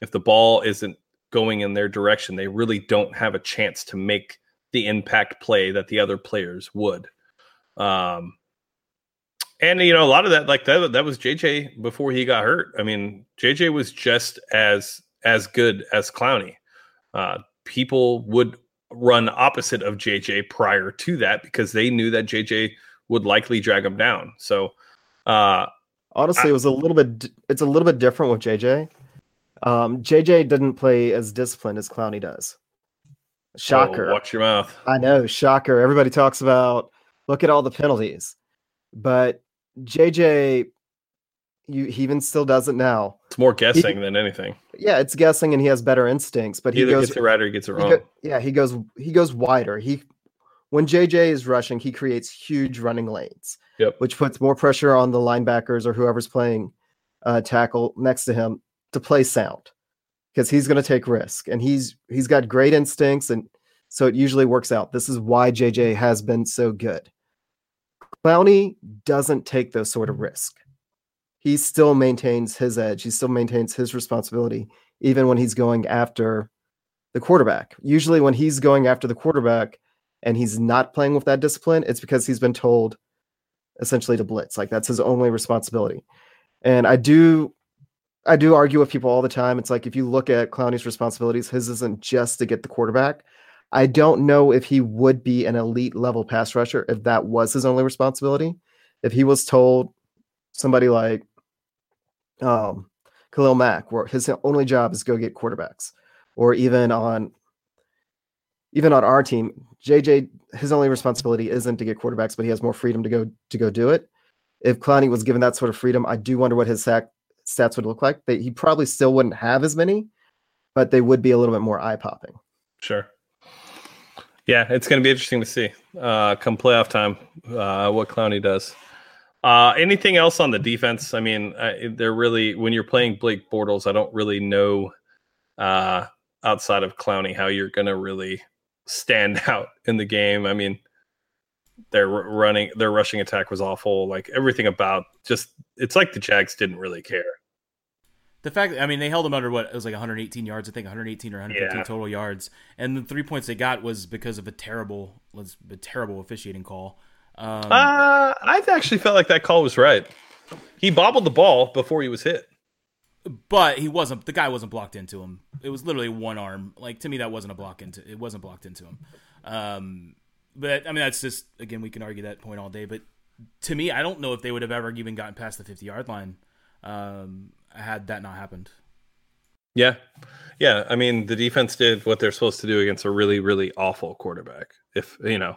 Speaker 2: if the ball isn't going in their direction they really don't have a chance to make the impact play that the other players would. Um, and you know, a lot of that, like that, that was JJ before he got hurt. I mean, JJ was just as as good as Clowney. Uh, people would run opposite of JJ prior to that because they knew that JJ would likely drag him down. So, uh,
Speaker 3: honestly, I, it was a little bit. It's a little bit different with JJ. Um, JJ didn't play as disciplined as Clowney does. Shocker.
Speaker 2: Oh, watch your mouth.
Speaker 3: I know, shocker. Everybody talks about look at all the penalties. But JJ you he even still does it now.
Speaker 2: It's more guessing he, than anything.
Speaker 3: Yeah, it's guessing and he has better instincts, but he
Speaker 2: Either
Speaker 3: goes
Speaker 2: gets it right or he gets it wrong.
Speaker 3: Go, yeah, he goes he goes wider. He when JJ is rushing, he creates huge running lanes.
Speaker 2: Yep.
Speaker 3: Which puts more pressure on the linebackers or whoever's playing uh, tackle next to him to play sound because he's going to take risk and he's he's got great instincts and so it usually works out. This is why JJ has been so good. Clowney doesn't take those sort of risk. He still maintains his edge. He still maintains his responsibility even when he's going after the quarterback. Usually when he's going after the quarterback and he's not playing with that discipline, it's because he's been told essentially to blitz. Like that's his only responsibility. And I do I do argue with people all the time. It's like if you look at Clowney's responsibilities, his isn't just to get the quarterback. I don't know if he would be an elite level pass rusher if that was his only responsibility. If he was told somebody like um, Khalil Mack, where his only job is go get quarterbacks, or even on even on our team, JJ, his only responsibility isn't to get quarterbacks, but he has more freedom to go to go do it. If Clowney was given that sort of freedom, I do wonder what his sack stats would look like. They, he probably still wouldn't have as many, but they would be a little bit more eye popping.
Speaker 2: Sure. Yeah, it's going to be interesting to see uh, come playoff time uh, what Clowney does. Uh, anything else on the defense? I mean, they're really when you're playing Blake Bortles, I don't really know uh, outside of Clowney how you're going to really stand out in the game. I mean, their running, their rushing attack was awful. Like everything about just, it's like the Jags didn't really care.
Speaker 4: The fact, I mean, they held them under what it was like 118 yards, I think 118 or 115
Speaker 2: yeah.
Speaker 4: total yards, and the three points they got was because of a terrible, was a terrible officiating call.
Speaker 2: Um, uh, I actually felt like that call was right. He bobbled the ball before he was hit,
Speaker 4: but he wasn't. The guy wasn't blocked into him. It was literally one arm. Like to me, that wasn't a block into. It wasn't blocked into him. Um, but I mean, that's just again, we can argue that point all day. But to me, I don't know if they would have ever even gotten past the 50 yard line um, had that not happened.
Speaker 2: Yeah. Yeah. I mean, the defense did what they're supposed to do against a really, really awful quarterback. If, you know,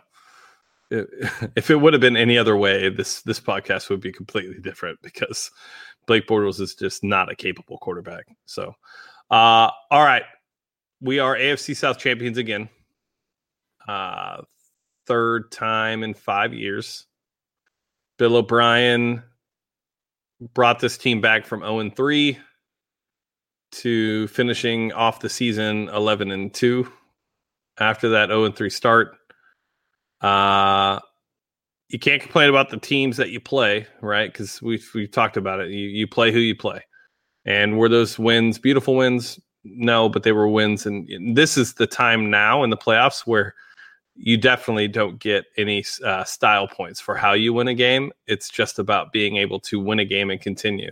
Speaker 2: if it would have been any other way, this this podcast would be completely different because Blake Bortles is just not a capable quarterback. So, uh, all right, we are AFC South champions again. Uh, third time in five years. Bill O'Brien brought this team back from 0 and 3 to finishing off the season 11 and 2 after that 0 and 3 start. Uh, you can't complain about the teams that you play, right? Because we've we've talked about it. You you play who you play, and were those wins beautiful wins? No, but they were wins, and this is the time now in the playoffs where you definitely don't get any uh, style points for how you win a game. It's just about being able to win a game and continue.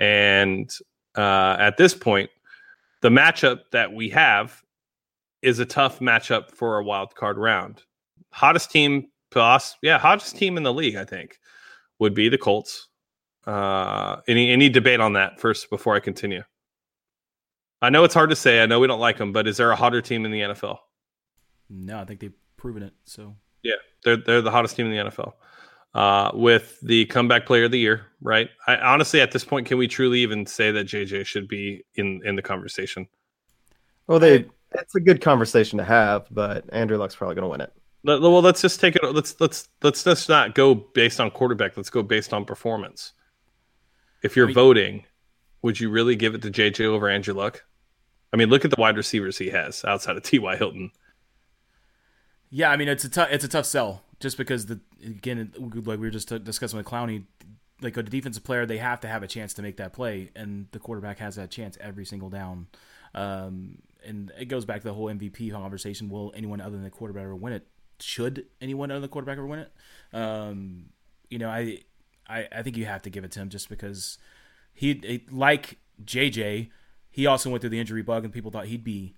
Speaker 2: And uh, at this point, the matchup that we have is a tough matchup for a wild card round. Hottest team, plus, yeah, hottest team in the league, I think, would be the Colts. Uh, any any debate on that first before I continue? I know it's hard to say. I know we don't like them, but is there a hotter team in the NFL?
Speaker 4: No, I think they've proven it. So
Speaker 2: yeah, they're they're the hottest team in the NFL. Uh, with the comeback player of the year, right? I honestly, at this point, can we truly even say that JJ should be in in the conversation?
Speaker 3: Well, they it's a good conversation to have, but Andrew Luck's probably going to win it.
Speaker 2: Well, let's just take it. Let's let's let's just not go based on quarterback. Let's go based on performance. If you're I mean, voting, would you really give it to JJ over Andrew Luck? I mean, look at the wide receivers he has outside of T.Y. Hilton.
Speaker 4: Yeah, I mean it's a tough it's a tough sell just because the again like we were just discussing with Clowney, like a defensive player they have to have a chance to make that play, and the quarterback has that chance every single down. Um, and it goes back to the whole MVP conversation. Will anyone other than the quarterback ever win it? Should anyone other than the quarterback ever win it? Um, you know, I, I I think you have to give it to him just because he like JJ, he also went through the injury bug, and people thought he'd be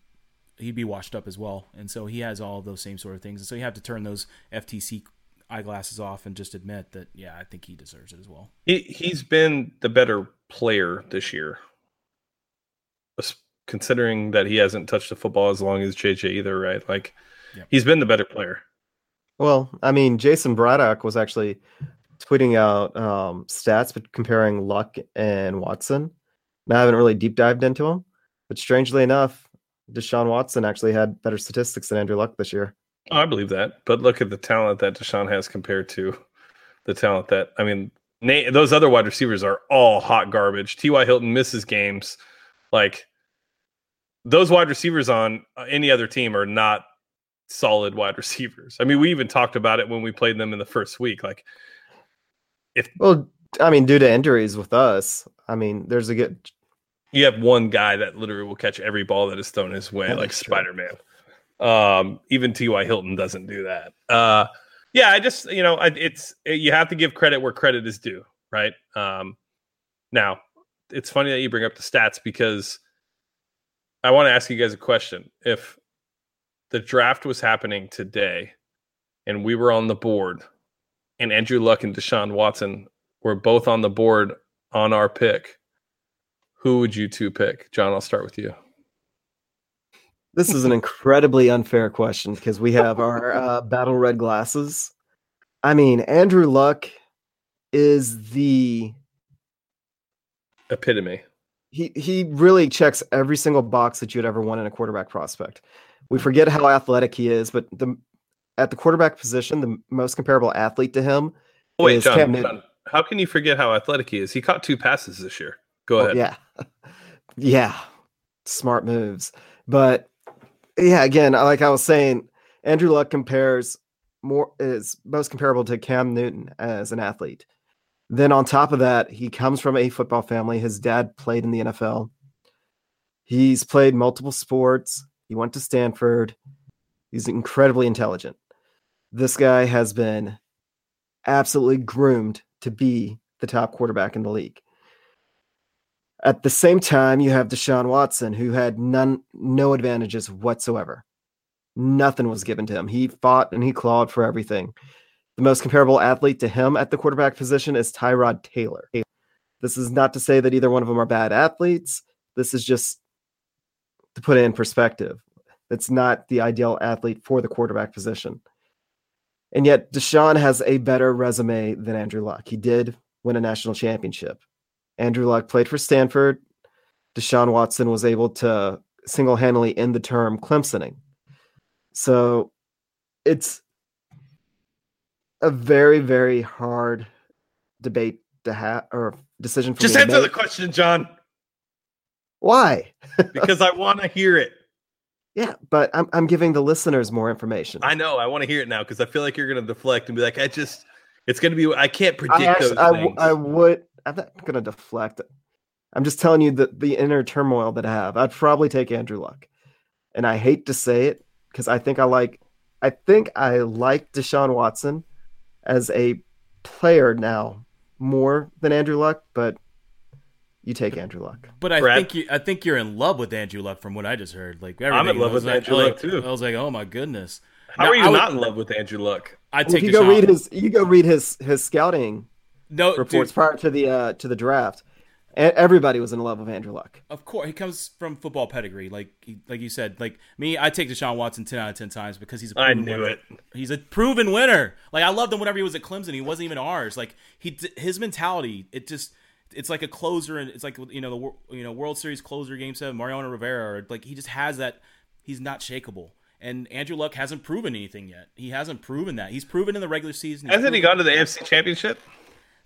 Speaker 4: he'd be washed up as well. And so he has all of those same sort of things. And so you have to turn those FTC eyeglasses off and just admit that yeah, I think he deserves it as well.
Speaker 2: He he's been the better player this year. Considering that he hasn't touched the football as long as JJ either, right? Like yep. he's been the better player.
Speaker 3: Well, I mean, Jason Braddock was actually tweeting out um, stats but comparing Luck and Watson. And I haven't really deep dived into them, but strangely enough, Deshaun Watson actually had better statistics than Andrew Luck this year.
Speaker 2: Oh, I believe that. But look at the talent that Deshaun has compared to the talent that I mean, those other wide receivers are all hot garbage. T.Y. Hilton misses games. Like those wide receivers on any other team are not solid wide receivers. I mean, we even talked about it when we played them in the first week. Like if
Speaker 3: well, I mean, due to injuries with us, I mean, there's a good
Speaker 2: you have one guy that literally will catch every ball that is thrown his way, like Spider Man. Um, even T.Y. Hilton doesn't do that. Uh, yeah, I just you know, it's it, you have to give credit where credit is due, right? Um, now, it's funny that you bring up the stats because I want to ask you guys a question. If the draft was happening today and we were on the board and Andrew Luck and Deshaun Watson were both on the board on our pick, who would you two pick? John, I'll start with you.
Speaker 3: This is an incredibly unfair question because we have our uh, battle red glasses. I mean, Andrew Luck is the
Speaker 2: epitome.
Speaker 3: He he really checks every single box that you'd ever want in a quarterback prospect. We forget how athletic he is, but the at the quarterback position, the most comparable athlete to him
Speaker 2: oh, wait, is John, Cam Newton. John, how can you forget how athletic he is? He caught two passes this year. Go oh, ahead.
Speaker 3: yeah. Yeah. Smart moves. But yeah, again, like I was saying, Andrew Luck compares more is most comparable to Cam Newton as an athlete. Then on top of that, he comes from a football family. His dad played in the NFL. He's played multiple sports. He went to Stanford. He's incredibly intelligent. This guy has been absolutely groomed to be the top quarterback in the league. At the same time, you have Deshaun Watson, who had none, no advantages whatsoever. Nothing was given to him. He fought and he clawed for everything. The most comparable athlete to him at the quarterback position is Tyrod Taylor. This is not to say that either one of them are bad athletes. This is just to put it in perspective. That's not the ideal athlete for the quarterback position. And yet, Deshaun has a better resume than Andrew Luck. He did win a national championship. Andrew Luck played for Stanford. Deshaun Watson was able to single handedly end the term Clemsoning. So it's a very, very hard debate to have or decision for
Speaker 2: Just answer the question, John,
Speaker 3: Why?
Speaker 2: because I want to hear it.
Speaker 3: Yeah, but I'm I'm giving the listeners more information.
Speaker 2: I know. I want to hear it now because I feel like you're going to deflect and be like, I just, it's going to be, I can't predict
Speaker 3: I, actually,
Speaker 2: those
Speaker 3: I,
Speaker 2: things.
Speaker 3: I would. I'm not going to deflect. I'm just telling you the the inner turmoil that I have. I'd probably take Andrew Luck, and I hate to say it because I think I like. I think I like Deshaun Watson as a player now more than Andrew Luck, but you take Andrew Luck.
Speaker 4: But I
Speaker 2: Brad?
Speaker 4: think you, I think you're in love with Andrew Luck from what I just heard. Like
Speaker 2: I'm
Speaker 4: in
Speaker 2: love
Speaker 4: was
Speaker 2: with
Speaker 4: like-
Speaker 2: Andrew
Speaker 4: like-
Speaker 2: Luck, too.
Speaker 4: I was like, oh my goodness.
Speaker 2: How
Speaker 4: Now,
Speaker 2: are you
Speaker 4: I would-
Speaker 2: not in love with Andrew Luck?
Speaker 4: I
Speaker 3: Well,
Speaker 4: take
Speaker 3: if you go read his, you go read his his scouting
Speaker 4: no
Speaker 3: reports
Speaker 4: dude,
Speaker 3: prior to the uh to the draft. Everybody was in love with Andrew Luck.
Speaker 4: Of course, he comes from football pedigree. Like he, like you said, like me, I take Deshaun Watson ten out of ten times because he's a
Speaker 2: I
Speaker 4: proven
Speaker 2: knew
Speaker 4: winner.
Speaker 2: it.
Speaker 4: He's a proven winner. Like I loved him whenever he was at Clemson. He wasn't even ours. Like he, his mentality, it just, it's like a closer, and it's like you know the you know World Series closer game seven, Mariano Rivera. Or like he just has that. He's not shakable. And Andrew Luck hasn't proven anything yet. He hasn't proven that. He's proven in the regular season. He's
Speaker 2: Hasn't he
Speaker 4: proven-
Speaker 2: gone to the AFC Championship?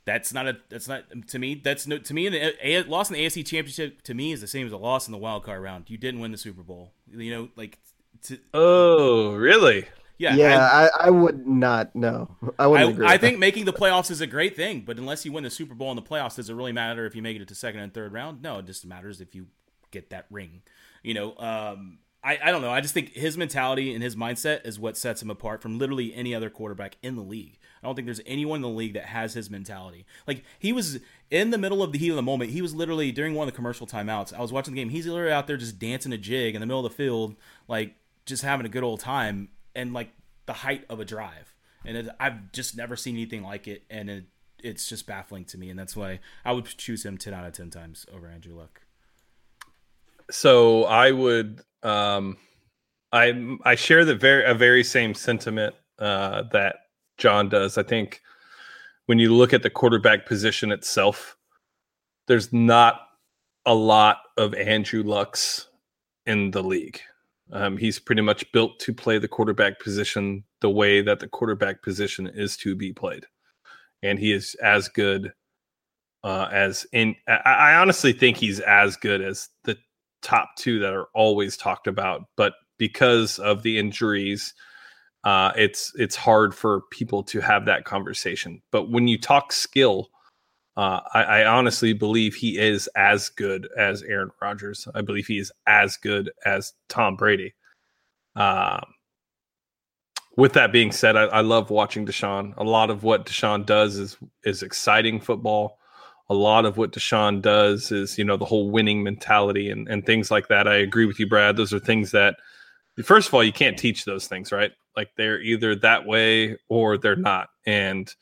Speaker 4: That's not a. That's not to me. That's no to me. An a, a loss in the AFC Championship to me is the same as a loss in the wild card round. You didn't win the Super Bowl. You know, like, to,
Speaker 2: Oh, really?
Speaker 4: yeah,
Speaker 3: Yeah, I, I would not know. I wouldn't
Speaker 4: I,
Speaker 3: agree.
Speaker 4: I
Speaker 3: with
Speaker 4: think making the playoffs is a great thing, but unless you win the Super Bowl in the playoffs, does it really matter if you make it to second and third round? No, it just matters if you get that ring. You know, um, I, I don't know. I just think his mentality and his mindset is what sets him apart from literally any other quarterback in the league. I don't think there's anyone in the league that has his mentality. Like he was in the middle of the heat of the moment. He was literally during one of the commercial timeouts. I was watching the game. He's literally out there just dancing a jig in the middle of the field, like just having a good old time, and like the height of a drive. And it, I've just never seen anything like it, and it, it's just baffling to me. And that's why I would choose him ten out of ten times over Andrew Luck.
Speaker 2: So I would, um, I I share the very a very same sentiment uh, that John does. I think when you look at the quarterback position itself, there's not a lot of Andrew Lucks in the league. Um, he's pretty much built to play the quarterback position the way that the quarterback position is to be played, and he is as good uh, as in. I, I honestly think he's as good as the top two that are always talked about, but because of the injuries, uh, it's it's hard for people to have that conversation. But when you talk skill, uh, I, I honestly believe he is as good as Aaron Rodgers. I believe he is as good as Tom Brady. Um, with that being said, I, I love watching Deshaun. A lot of what Deshaun does is is exciting football. A lot of what Deshaun does is, you know, the whole winning mentality and, and things like that. I agree with you, Brad. Those are things that, first of all, you can't teach those things, right? Like they're either that way or they're not. And,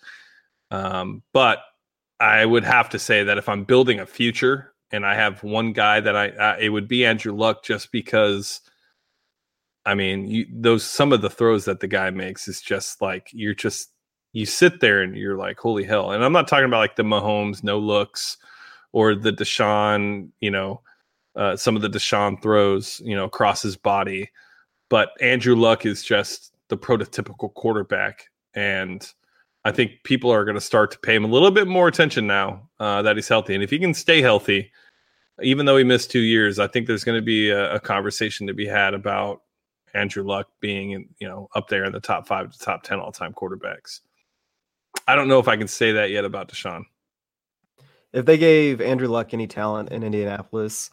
Speaker 2: um, but I would have to say that if I'm building a future and I have one guy that I, uh, it would be Andrew Luck just because, I mean, you, those some of the throws that the guy makes is just like you're just you sit there and you're like, holy hell. And I'm not talking about like the Mahomes no looks or the Deshaun, you know, uh, some of the Deshaun throws, you know, across his body. But Andrew Luck is just the prototypical quarterback. And I think people are going to start to pay him a little bit more attention now uh, that he's healthy. And if he can stay healthy, even though he missed two years, I think there's going to be a, a conversation to be had about Andrew Luck being, in, you know, up there in the top five to top ten all time quarterbacks. I don't know if I can say that yet about Deshaun.
Speaker 3: If they gave Andrew Luck any talent in Indianapolis,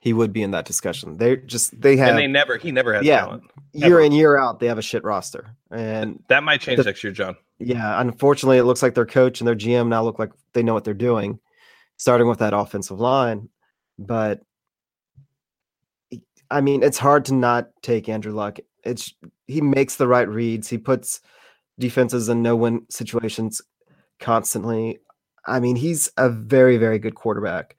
Speaker 3: he would be in that discussion. They just they have
Speaker 2: and they never, he never had
Speaker 3: Yeah.
Speaker 2: talent.
Speaker 3: year in year out they have a shit roster, and
Speaker 2: That might change
Speaker 3: The-
Speaker 2: next year, John.
Speaker 3: yeah, unfortunately, it looks like their coach and their GM now look like they know what they're doing, starting with that offensive line. But I mean, it's hard to not take Andrew Luck. It's he makes the right reads. He puts defenses and no-win situations constantly. I mean, he's a very, very good quarterback.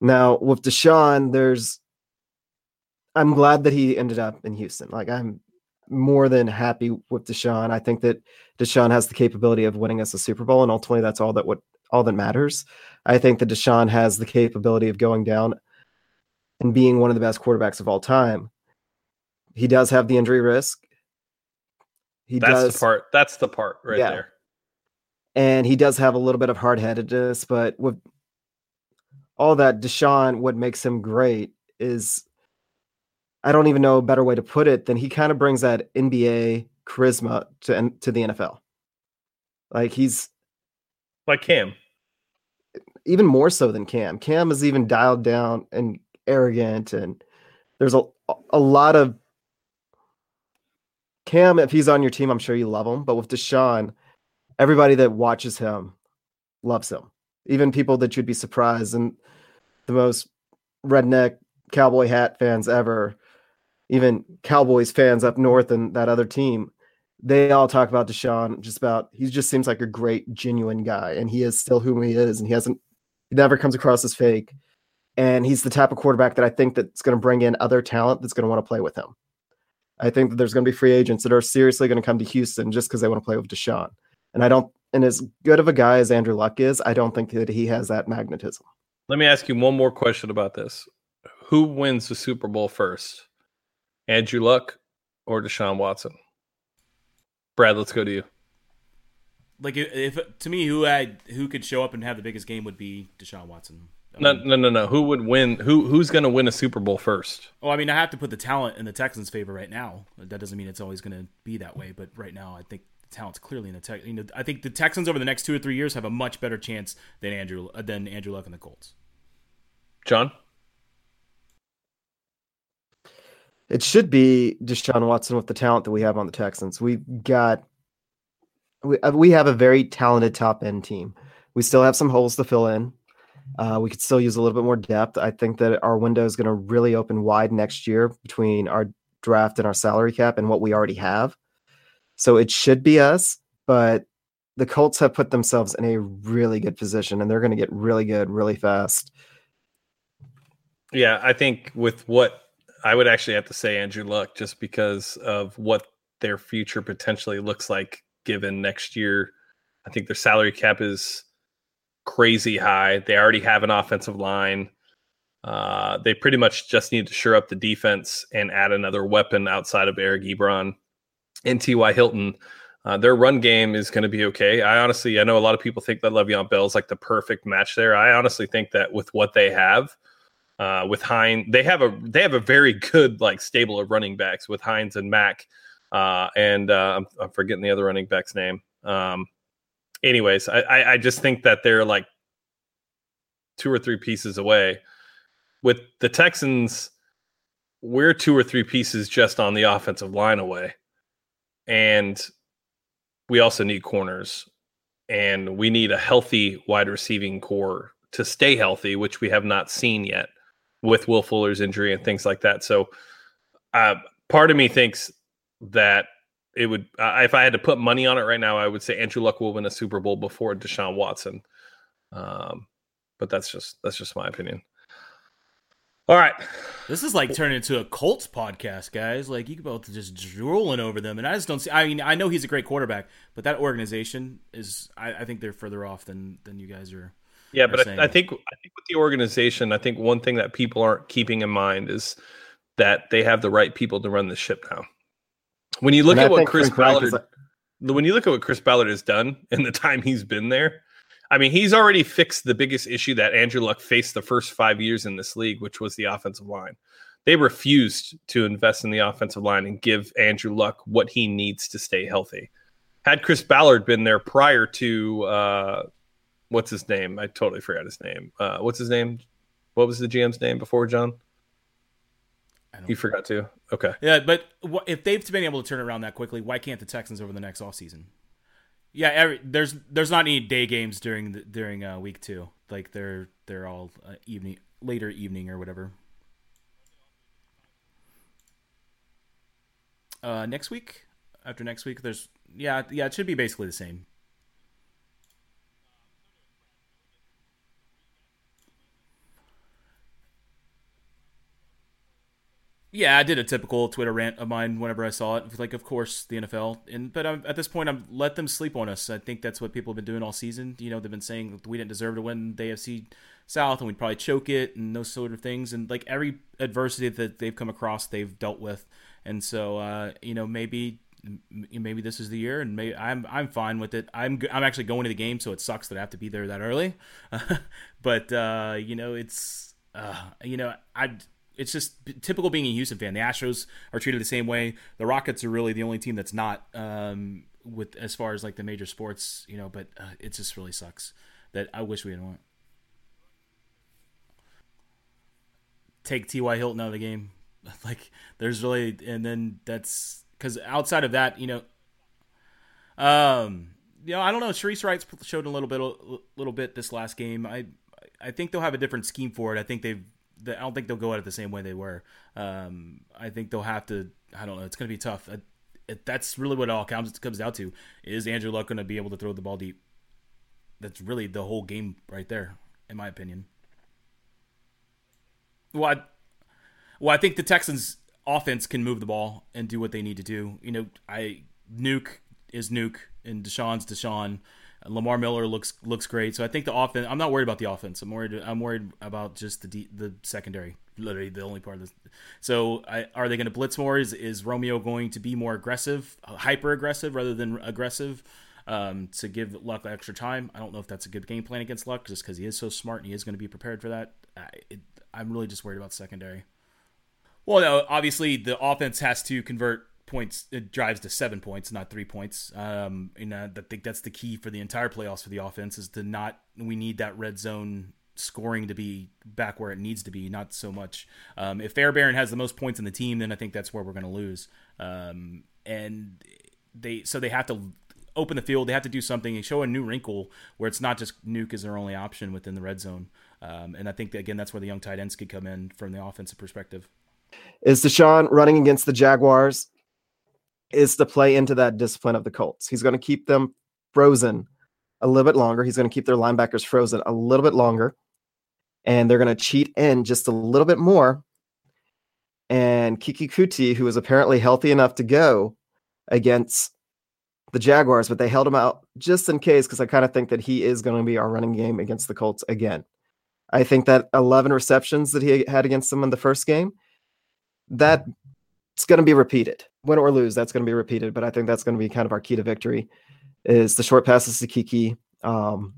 Speaker 3: Now with Deshaun, there's I'm glad that he ended up in Houston. Like I'm more than happy with Deshaun. I think that Deshaun has the capability of winning us a Super Bowl, and ultimately that's all that what all that matters. I think that Deshaun has the capability of going down and being one of the best quarterbacks of all time. He does have the injury risk.
Speaker 2: He that's does, the part. That's the part right yeah. there.
Speaker 3: And he does have a little bit of hard headedness, but with all that, Deshaun, what makes him great is I don't even know a better way to put it than he kind of brings that NBA charisma to to the NFL. Like he's
Speaker 2: like Cam,
Speaker 3: even more so than Cam. Cam is even dialed down and arrogant, and there's a a lot of Cam. If he's on your team, I'm sure you love him. But with Deshaun, everybody that watches him loves him. Even people that you'd be surprised and the most redneck cowboy hat fans ever even Cowboys fans up north and that other team, they all talk about Deshaun just about he just seems like a great, genuine guy, and he is still who he is, and he hasn't he never comes across as fake. And he's the type of quarterback that I think that's going to bring in other talent that's going to want to play with him. I think that there's going to be free agents that are seriously going to come to Houston just because they want to play with Deshaun. And I don't, and as good of a guy as Andrew Luck is, I don't think that he has that magnetism.
Speaker 2: Let me ask you one more question about this. Who wins the Super Bowl first? Andrew Luck or Deshaun Watson? Brad, let's go to you.
Speaker 4: Like if to me, who I who could show up and have the biggest game would be Deshaun Watson.
Speaker 2: I mean, no, no, no, no. Who would win? Who who's going to win a Super Bowl first?
Speaker 4: Oh, I mean, I have to put the talent in the Texans' favor right now. That doesn't mean it's always going to be that way, but right now, I think the talent's clearly in the Tex. You know, I think the Texans over the next two or three years have a much better chance than Andrew than Andrew Luck and the Colts.
Speaker 2: John.
Speaker 3: it should be Deshaun Watson with the talent that we have on the Texans. We've got we uh, we have a very talented top end team. We still have some holes to fill in. Uh, we could still use a little bit more depth. I think that our window is going to really open wide next year between our draft and our salary cap and what we already have. So it should be us, but the Colts have put themselves in a really good position and they're going to get really good really fast.
Speaker 2: Yeah, I think with what I would actually have to say Andrew Luck just because of what their future potentially looks like given next year. I think their salary cap is crazy high. They already have an offensive line. Uh, they pretty much just need to shore up the defense and add another weapon outside of Eric Ebron and T.Y. Hilton. Uh, their run game is going to be okay. I honestly, I know a lot of people think that Le'Veon Bell is like the perfect match there. I honestly think that with what they have, uh, with Hines. They have a they have a very good like stable of running backs with Hines and Mack, uh, and uh, I'm, I'm, forgetting the other running back's name. Um, anyways, I, I, just think that they're like two or three pieces away. With the Texans, we're two or three pieces just on the offensive line away, and we also need corners, and we need a healthy wide receiving core to stay healthy, which we have not seen yet with Will Fuller's injury and things like that. So, uh, part of me thinks that it would, uh, if I had to put money on it right now, I would say Andrew Luck will win a Super Bowl before Deshaun Watson. Um, but that's just that's just my opinion. All right,
Speaker 4: this is like turning into a Colts podcast, guys. Like you can both just drooling over them, and I just don't see. I mean, I know he's a great quarterback, but that organization is. I, I think they're further off than than you guys are
Speaker 2: yeah, but I, I, think I think with the organization, I think one thing that people aren't keeping in mind is that they have the right people to run the ship now. When you look and at I what Chris Ballard, like- when you look at what Chris Ballard has done in the time he's been there, I mean, he's already fixed the biggest issue that Andrew Luck faced the first five years in this league, which was the offensive line. They refused to invest in the offensive line and give Andrew Luck what he needs to stay healthy. Had Chris Ballard been there prior to uh, what's his name? I totally forgot his name. Uh, what's his name? What was the GM's name before John? You forgot to. Okay.
Speaker 4: Yeah, but if they've been able to turn around that quickly, why can't the Texans over the next off season? Yeah, every, there's there's not any day games during the, during uh, week two. Like they're they're all uh, evening later evening or whatever. Uh, next week, after next week, there's yeah yeah it should be basically the same. Yeah, I did a typical Twitter rant of mine whenever I saw it. Like, of course, the NFL, and but I'm, at this point, I'm let them sleep on us. I think that's what people have been doing all season. You know, they've been saying we didn't deserve to win the AFC South, and we'd probably choke it, and those sort of things. And like every adversity that they've come across, they've dealt with. And so, uh, you know, maybe maybe this is the year, and maybe I'm I'm fine with it. I'm I'm actually going to the game, so it sucks that I have to be there that early. but uh, you know, it's uh, you know, I it's just typical being a Houston fan. The Astros are treated the same way. The Rockets are really the only team that's not um, with as far as like the major sports, you know. But uh, it just really sucks that I wish we had won. Take T.Y. Hilton out of the game. Like there's really, and then that's because outside of that, you know, um, you know, I don't know. Shareece Wright showed a little bit, a little bit this last game. I, I think they'll have a different scheme for it. I think they've, I don't think they'll go at it the same way they were. Um, I think they'll have to. I don't know. It's going to be tough. It, that's really what it all comes comes down to. Is Andrew Luck going to be able to throw the ball deep? That's really the whole game right there, in my opinion. Well, I, well, I think the Texans offense can move the ball and do what they need to do. You know, I Nuke is Nuke and Deshaun's Deshaun. Lamar Miller looks looks great. So I think the offense. I'm not worried about the offense. I'm worried. I'm worried about just the the secondary. Literally the only part of this. So I, are they going to blitz more? Is is Romeo going to be more aggressive, hyper aggressive rather than aggressive? Um, to give Luck extra time. I don't know if that's a good game plan against Luck, just because he is so smart and he is going to be prepared for that. I, it, I'm really just worried about secondary. Well, obviously the offense has to convert points. It drives to seven points, not three points. Um, and uh, I think that's the key for the entire playoffs for the offense is to not. We need that red zone scoring to be back where it needs to be, not so much. Um, if Fairbairn has the most points in the team, then I think that's where we're going to lose. Um, and they so they have to open the field. They have to do something and show a new wrinkle where it's not just nuke is their only option within the red zone. Um, and I think that, again that's where the young tight ends could come in from the offensive perspective.
Speaker 3: Is Deshaun running against the Jaguars? Is to play into that discipline of the Colts. He's going to keep them frozen a little bit longer. He's going to keep their linebackers frozen a little bit longer. And they're going to cheat in just a little bit more. And Keke Coutee, who was apparently healthy enough to go against the Jaguars, but they held him out just in case because I kind of think that he is going to be our running game against the Colts again. I think that 11 receptions that he had against them in the first game that it's going to be repeated. Win or lose, that's going to be repeated. But I think that's going to be kind of our key to victory is the short passes to Keke um,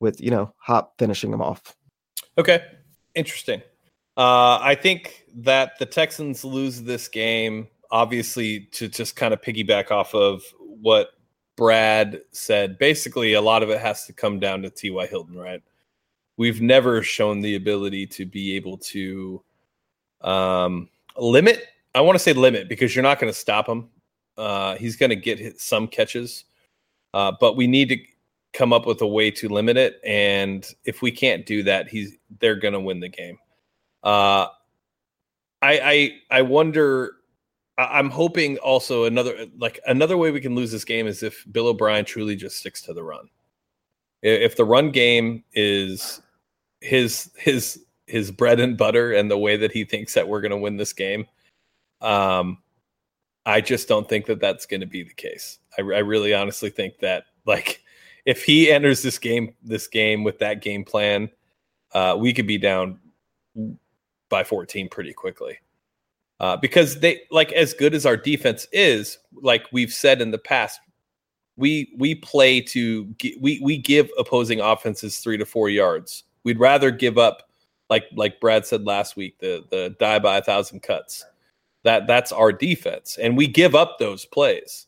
Speaker 3: with, you know, Hop finishing them off.
Speaker 2: Okay. Interesting. Uh, I think that the Texans lose this game, obviously, to just kind of piggyback off of what Brad said. Basically, a lot of it has to come down to T.Y. Hilton, right? We've never shown the ability to be able to um, limit. I want to say limit because you're not going to stop him. Uh, he's going to get some catches, uh, but we need to come up with a way to limit it. And if we can't do that, he's they're going to win the game. Uh, I I I wonder. I'm hoping also another like another way we can lose this game is if Bill O'Brien truly just sticks to the run. If the run game is his his his bread and butter and the way that he thinks that we're going to win this game. Um, I just don't think that that's going to be the case. I, I really honestly think that like if he enters this game this game with that game plan, uh, we could be down by 14 pretty quickly. Uh, because they like as good as our defense is, like we've said in the past, we we play to we we give opposing offenses three to four yards. We'd rather give up like like Brad said last week, the the die by a thousand cuts. That that's our defense, and we give up those plays.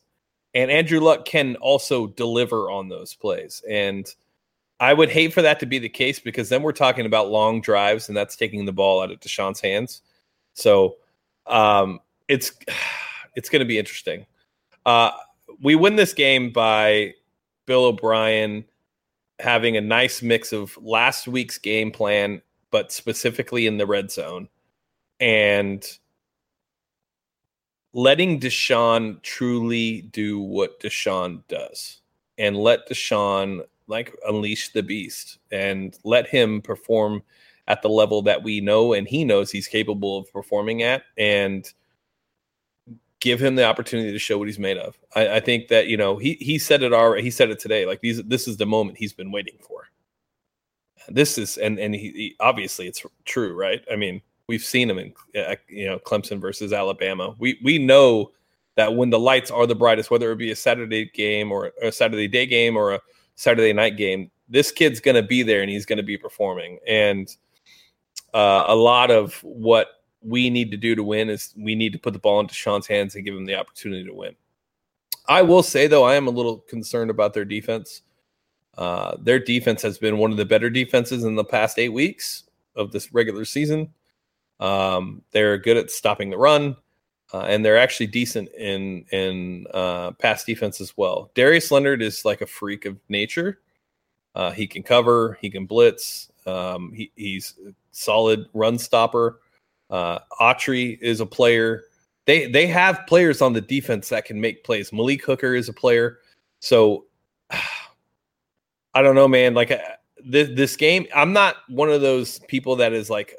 Speaker 2: And Andrew Luck can also deliver on those plays. And I would hate for that to be the case because then we're talking about long drives, and that's taking the ball out of Deshaun's hands. So um, it's it's going to be interesting. Uh, we win this game by Bill O'Brien having a nice mix of last week's game plan but specifically in the red zone. And letting Deshaun truly do what Deshaun does and let Deshaun like unleash the beast and let him perform at the level that we know and he knows he's capable of performing at and give him the opportunity to show what he's made of. I, I think that, you know, he he said it already he said it today. Like these this is the moment he's been waiting for. This is and and he, he obviously it's true, right? I mean, we've seen them in uh, you know Clemson versus Alabama. We we know that when the lights are the brightest, whether it be a Saturday game or a Saturday day game or a Saturday night game, this kid's going to be there and he's going to be performing. And uh, a lot of what we need to do to win is we need to put the ball into Sean's hands and give him the opportunity to win. I will say though, I am a little concerned about their defense. Uh, their defense has been one of the better defenses in the past eight weeks of this regular season. Um, they're good at stopping the run, uh, and they're actually decent in in uh, pass defense as well. Darius Leonard is like a freak of nature. Uh, he can cover, he can blitz. Um, he, he's solid run stopper. Uh, Autry is a player. They they have players on the defense that can make plays. Malik Hooker is a player. So I don't know, man. Like uh, this this game, I'm not one of those people that is like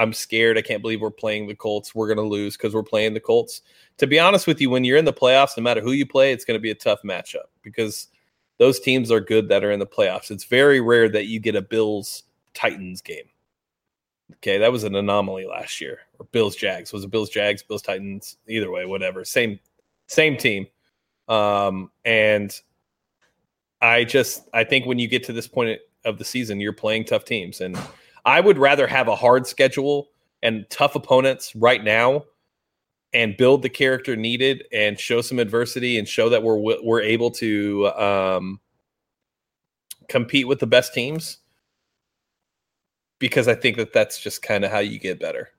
Speaker 2: I'm scared. I can't believe we're playing the Colts. We're going to lose because we're playing the Colts. To be honest with you, when you're in the playoffs, no matter who you play, it's going to be a tough matchup because those teams are good that are in the playoffs. It's very rare that you get a Bills Titans game. Okay, that was an anomaly last year. Or Bills Jags was it Bills Jags, Bills Titans, either way, whatever. Same same team. Um, and I just I think when you get to this point of the season, you're playing tough teams and I would rather have a hard schedule and tough opponents right now and build the character needed and show some adversity and show that we're we're able to um, compete with the best teams because I think that that's just kind of how you get better.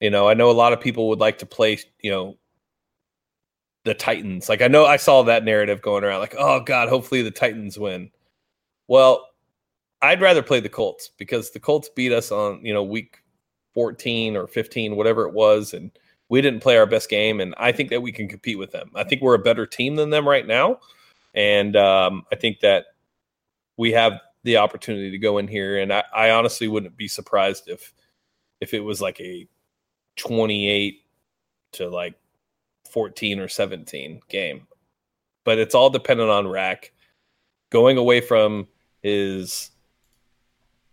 Speaker 2: You know, I know a lot of people would like to play, you know, the Titans. Like I know I saw that narrative going around like, "Oh god, hopefully the Titans win." Well, I'd rather play the Colts because the Colts beat us on, you know, week 14 or 15, whatever it was and we didn't play our best game and I think that we can compete with them. I think we're a better team than them right now and um, I think that we have the opportunity to go in here, and I, I honestly wouldn't be surprised if if it was like a twenty eight to like fourteen or seventeen game. But it's all dependent on Rack going away from his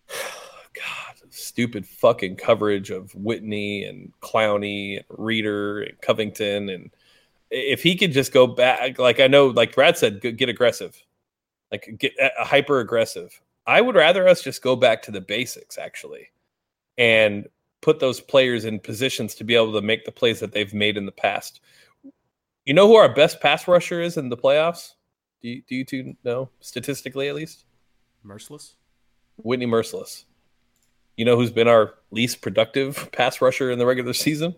Speaker 2: God stupid fucking coverage of Whitney and Clowney and Reader and Covington and if he could just go back like I know like Brad said get aggressive like get uh, hyper aggressive. I would rather us just go back to the basics actually, and put those players in positions to be able to make the plays that they've made in the past. You know who our best pass rusher is in the playoffs? Do you, do you two know statistically at least?
Speaker 4: Mercilus.
Speaker 2: Whitney Mercilus. You know who's been our least productive pass rusher in the regular season?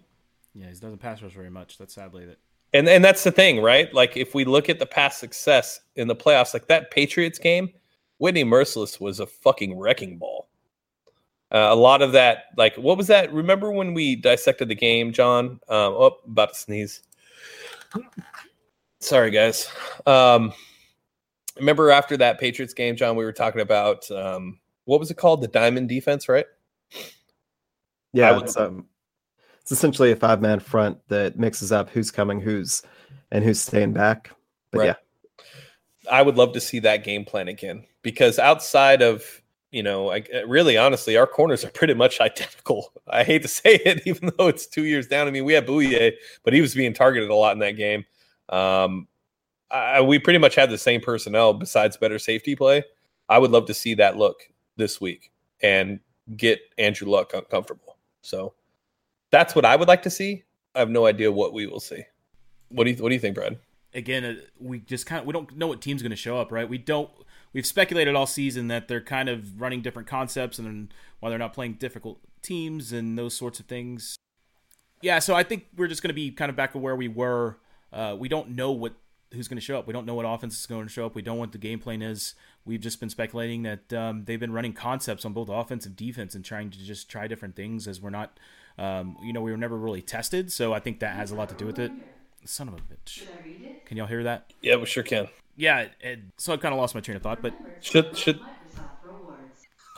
Speaker 4: Yeah, he doesn't pass rush very much. That's sadly that
Speaker 2: and and that's the thing, right? Like if we look at the past success in the playoffs, like that Patriots game, Whitney Mercilus was a fucking wrecking ball. Uh, a lot of that, like what was that? Remember when we dissected the game, John? Um, oh, about to sneeze. Sorry, guys. Um, remember after that Patriots game, John? We were talking about um, what was it called? The diamond defense, right?
Speaker 3: Yeah, it's um, it's essentially a five man front that mixes up who's coming, who's and who's staying back. But right. yeah.
Speaker 2: I would love to see that game plan again because outside of you know, like really honestly, our corners are pretty much identical. I hate to say it, even though it's two years down. I mean, we had Bouye, but he was being targeted a lot in that game. Um, I, we pretty much had the same personnel besides better safety play. I would love to see that look this week and get Andrew Luck uncomfortable. So that's what I would like to see. I have no idea what we will see. What do you What do you think, Brad?
Speaker 4: Again, uh, we just kind of we don't know what team's going to show up, right? We don't. We've speculated all season that they're kind of running different concepts and why they're not playing difficult teams and those sorts of things. Yeah, so I think we're just going to be kind of back to where we were. Uh, we don't know what who's going to show up. We don't know what offense is going to show up. We don't know what the game plan is. We've just been speculating that um, they've been running concepts on both offense and defense and trying to just try different things as we're not um, you know, we were never really tested, so I think that has a lot to do with it. Son of a bitch. Can y'all hear that?
Speaker 2: Yeah, we sure can.
Speaker 4: Yeah, it, so I kind of lost my train of thought, but
Speaker 2: should should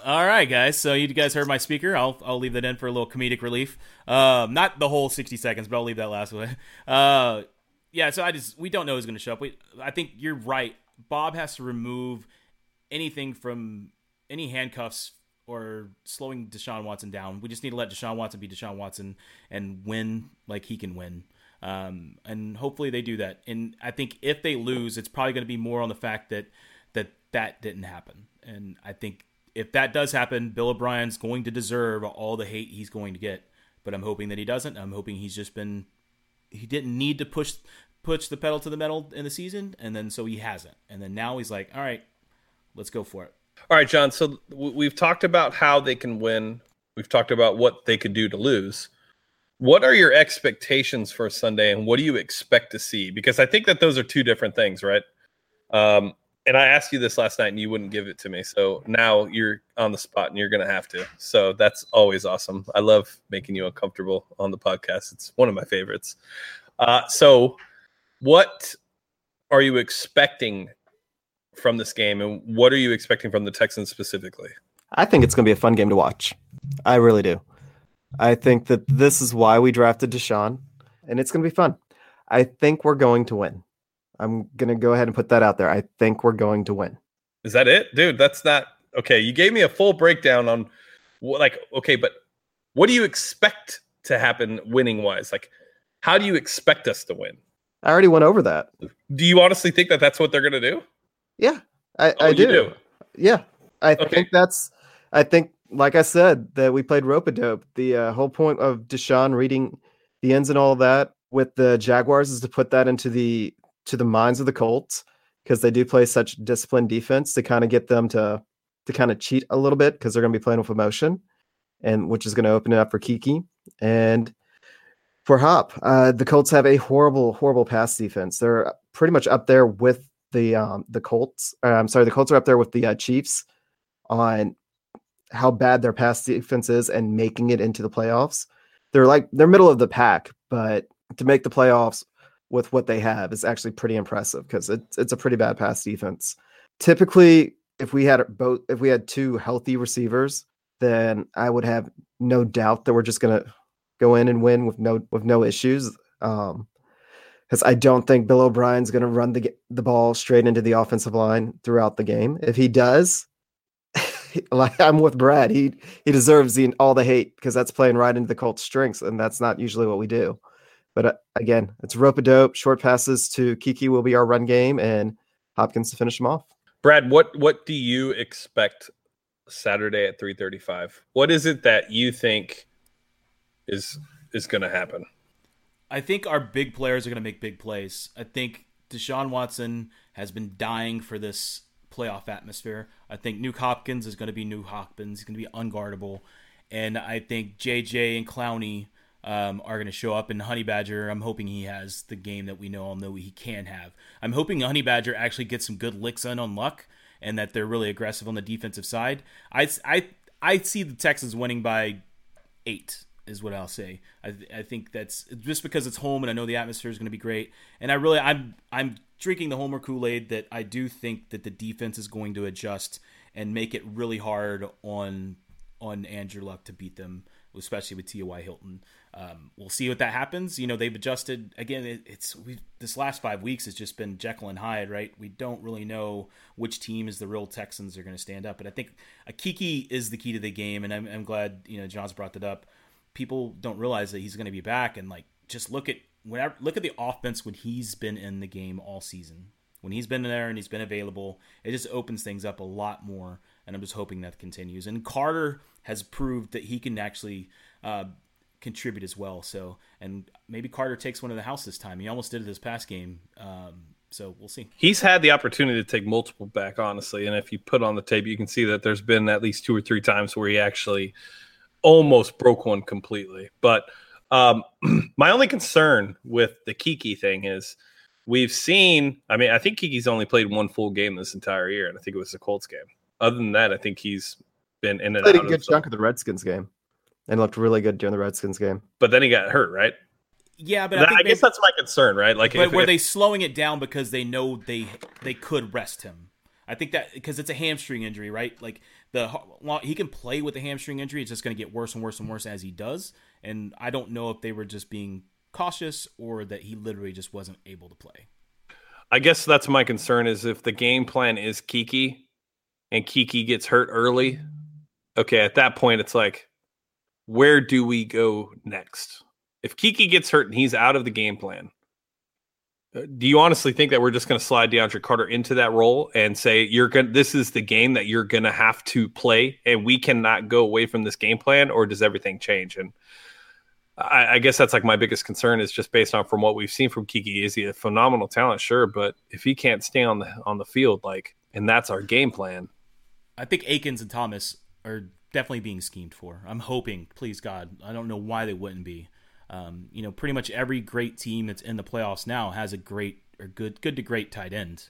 Speaker 4: All right, guys. So you guys heard my speaker. I'll I'll leave that in for a little comedic relief. Um, not the whole sixty seconds, but I'll leave that last one. Uh, yeah. So I just we don't know who's going to show up. We, I think you're right. Bob has to remove anything from any handcuffs or slowing Deshaun Watson down. We just need to let Deshaun Watson be Deshaun Watson and win like he can win. Um, and hopefully they do that. And I think if they lose, it's probably going to be more on the fact that that that didn't happen. And I think if that does happen, Bill O'Brien's going to deserve all the hate he's going to get. But I'm hoping that he doesn't. I'm hoping he's just been he didn't need to push push the pedal to the metal in the season, and then so he hasn't. And then now he's like, all right, let's go for it.
Speaker 2: All right, John. So we've talked about how they can win. We've talked about what they could do to lose. What are your expectations for Sunday, and what do you expect to see? Because I think that those are two different things, right? Um, and I asked you this last night, and you wouldn't give it to me. So now you're on the spot, and you're going to have to. So that's always awesome. I love making you uncomfortable on the podcast. It's one of my favorites. Uh, so, what are you expecting from this game, and what are you expecting from the Texans specifically?
Speaker 3: I think it's going to be a fun game to watch. I really do. I think that this is why we drafted Deshaun, and it's going to be fun. I think we're going to win. I'm going to go ahead and put that out there. I think we're going to win.
Speaker 2: Is that it, dude? That's not okay. You gave me a full breakdown on what, like, okay, but what do you expect to happen winning wise? Like, how do you expect us to win?
Speaker 3: I already went over that.
Speaker 2: Do you honestly think that that's what they're going to do?
Speaker 3: Yeah, I, oh, I do. do. Yeah, I okay. think that's. I think, like I said, that we played rope a dope. The uh, whole point of Deshaun reading the ends and all that with the Jaguars is to put that into the to the minds of the Colts because they do play such disciplined defense to kind of get them to to kind of cheat a little bit because they're going to be playing with emotion, and which is going to open it up for Keke and for Hop. Uh, the Colts have a horrible, horrible pass defense. They're pretty much up there with the um, the Colts. Uh, I'm sorry, the Colts are up there with the uh, Chiefs on how bad their pass defense is and making it into the playoffs. They're like they're middle of the pack, but to make the playoffs with what they have is actually pretty impressive because it's it's a pretty bad pass defense. Typically, if we had both, if we had two healthy receivers, then I would have no doubt that we're just gonna go in and win with no with no issues. Um, because I don't think Bill O'Brien's going to run the the ball straight into the offensive line throughout the game. If he does, like I'm with Brad, he he deserves the, all the hate because that's playing right into the Colts' strengths, and that's not usually what we do. But uh, again, it's rope a dope. Short passes to Keke will be our run game, and Hopkins to finish them off.
Speaker 2: Brad, what what do you expect Saturday at 3:35? What is it that you think is is going to happen?
Speaker 4: I think our big players are going to make big plays. I think Deshaun Watson has been dying for this playoff atmosphere. I think Nuk Hopkins is going to be Nuk Hopkins. He's going to be unguardable. And I think JJ and Clowney um, are going to show up. And Honey Badger, I'm hoping he has the game that we know all know he can have. I'm hoping Honey Badger actually gets some good licks in on luck and that they're really aggressive on the defensive side. I, I, I see the Texans winning by eight is what I'll say. I, I think that's just because it's home and I know the atmosphere is going to be great. And I really I'm I'm drinking the Homer Kool Aid that I do think that the defense is going to adjust and make it really hard on on Andrew Luck to beat them, especially with T.Y. Hilton. Um, we'll see what that happens. You know, they've adjusted again. It, it's we this last five weeks has just been Jekyll and Hyde, right? We don't really know which team is the real Texans are going to stand up, but I think a Keke is the key to the game, and I'm, I'm glad you know John's brought that up people don't realize that he's going to be back and like just look at whenever look at the offense when he's been in the game all season. When he's been there and he's been available, it just opens things up a lot more. And I'm just hoping that continues. And Carter has proved that he can actually uh, contribute as well. So, and maybe Carter takes one of the house this time. He almost did it this past game. Um, so we'll see.
Speaker 2: He's had the opportunity to take multiple back, honestly. And if you put on the tape, you can see that there's been at least two or three times where he actually almost broke one completely. But um, my only concern with the Keke thing is we've seen. I mean, I think Keke's only played one full game this entire year, and I think it was the Colts game. Other than that, I think he's been in and
Speaker 3: played
Speaker 2: out.
Speaker 3: a good chunk of the Redskins game, and looked really good during the Redskins game.
Speaker 2: But then he got hurt, right?
Speaker 4: Yeah, but
Speaker 2: that, I, I guess that's my concern, right? Like,
Speaker 4: but if, were if, they slowing it down because they know they they could rest him? I think that because it's a hamstring injury, right? Like the he can play with a hamstring injury. It's just going to get worse and worse and worse as he does. And I don't know if they were just being cautious or that he literally just wasn't able to play.
Speaker 2: I guess that's my concern is if the game plan is Keke and Keke gets hurt early, okay, at that point it's like, where do we go next? If Keke gets hurt and he's out of the game plan, do you honestly think that we're just going to slide DeAndre Carter into that role and say you're going this is the game that you're going to have to play and we cannot go away from this game plan or does everything change and I, I, guess that's like my biggest concern is just based on from what we've seen from Keke. Is he a phenomenal talent? Sure, but if he can't stay on the on the field, like, and that's our game plan.
Speaker 4: I think Akins and Thomas are definitely being schemed for. I'm hoping, please God, I don't know why they wouldn't be. Um, you know, pretty much every great team that's in the playoffs now has a great or good good to great tight end,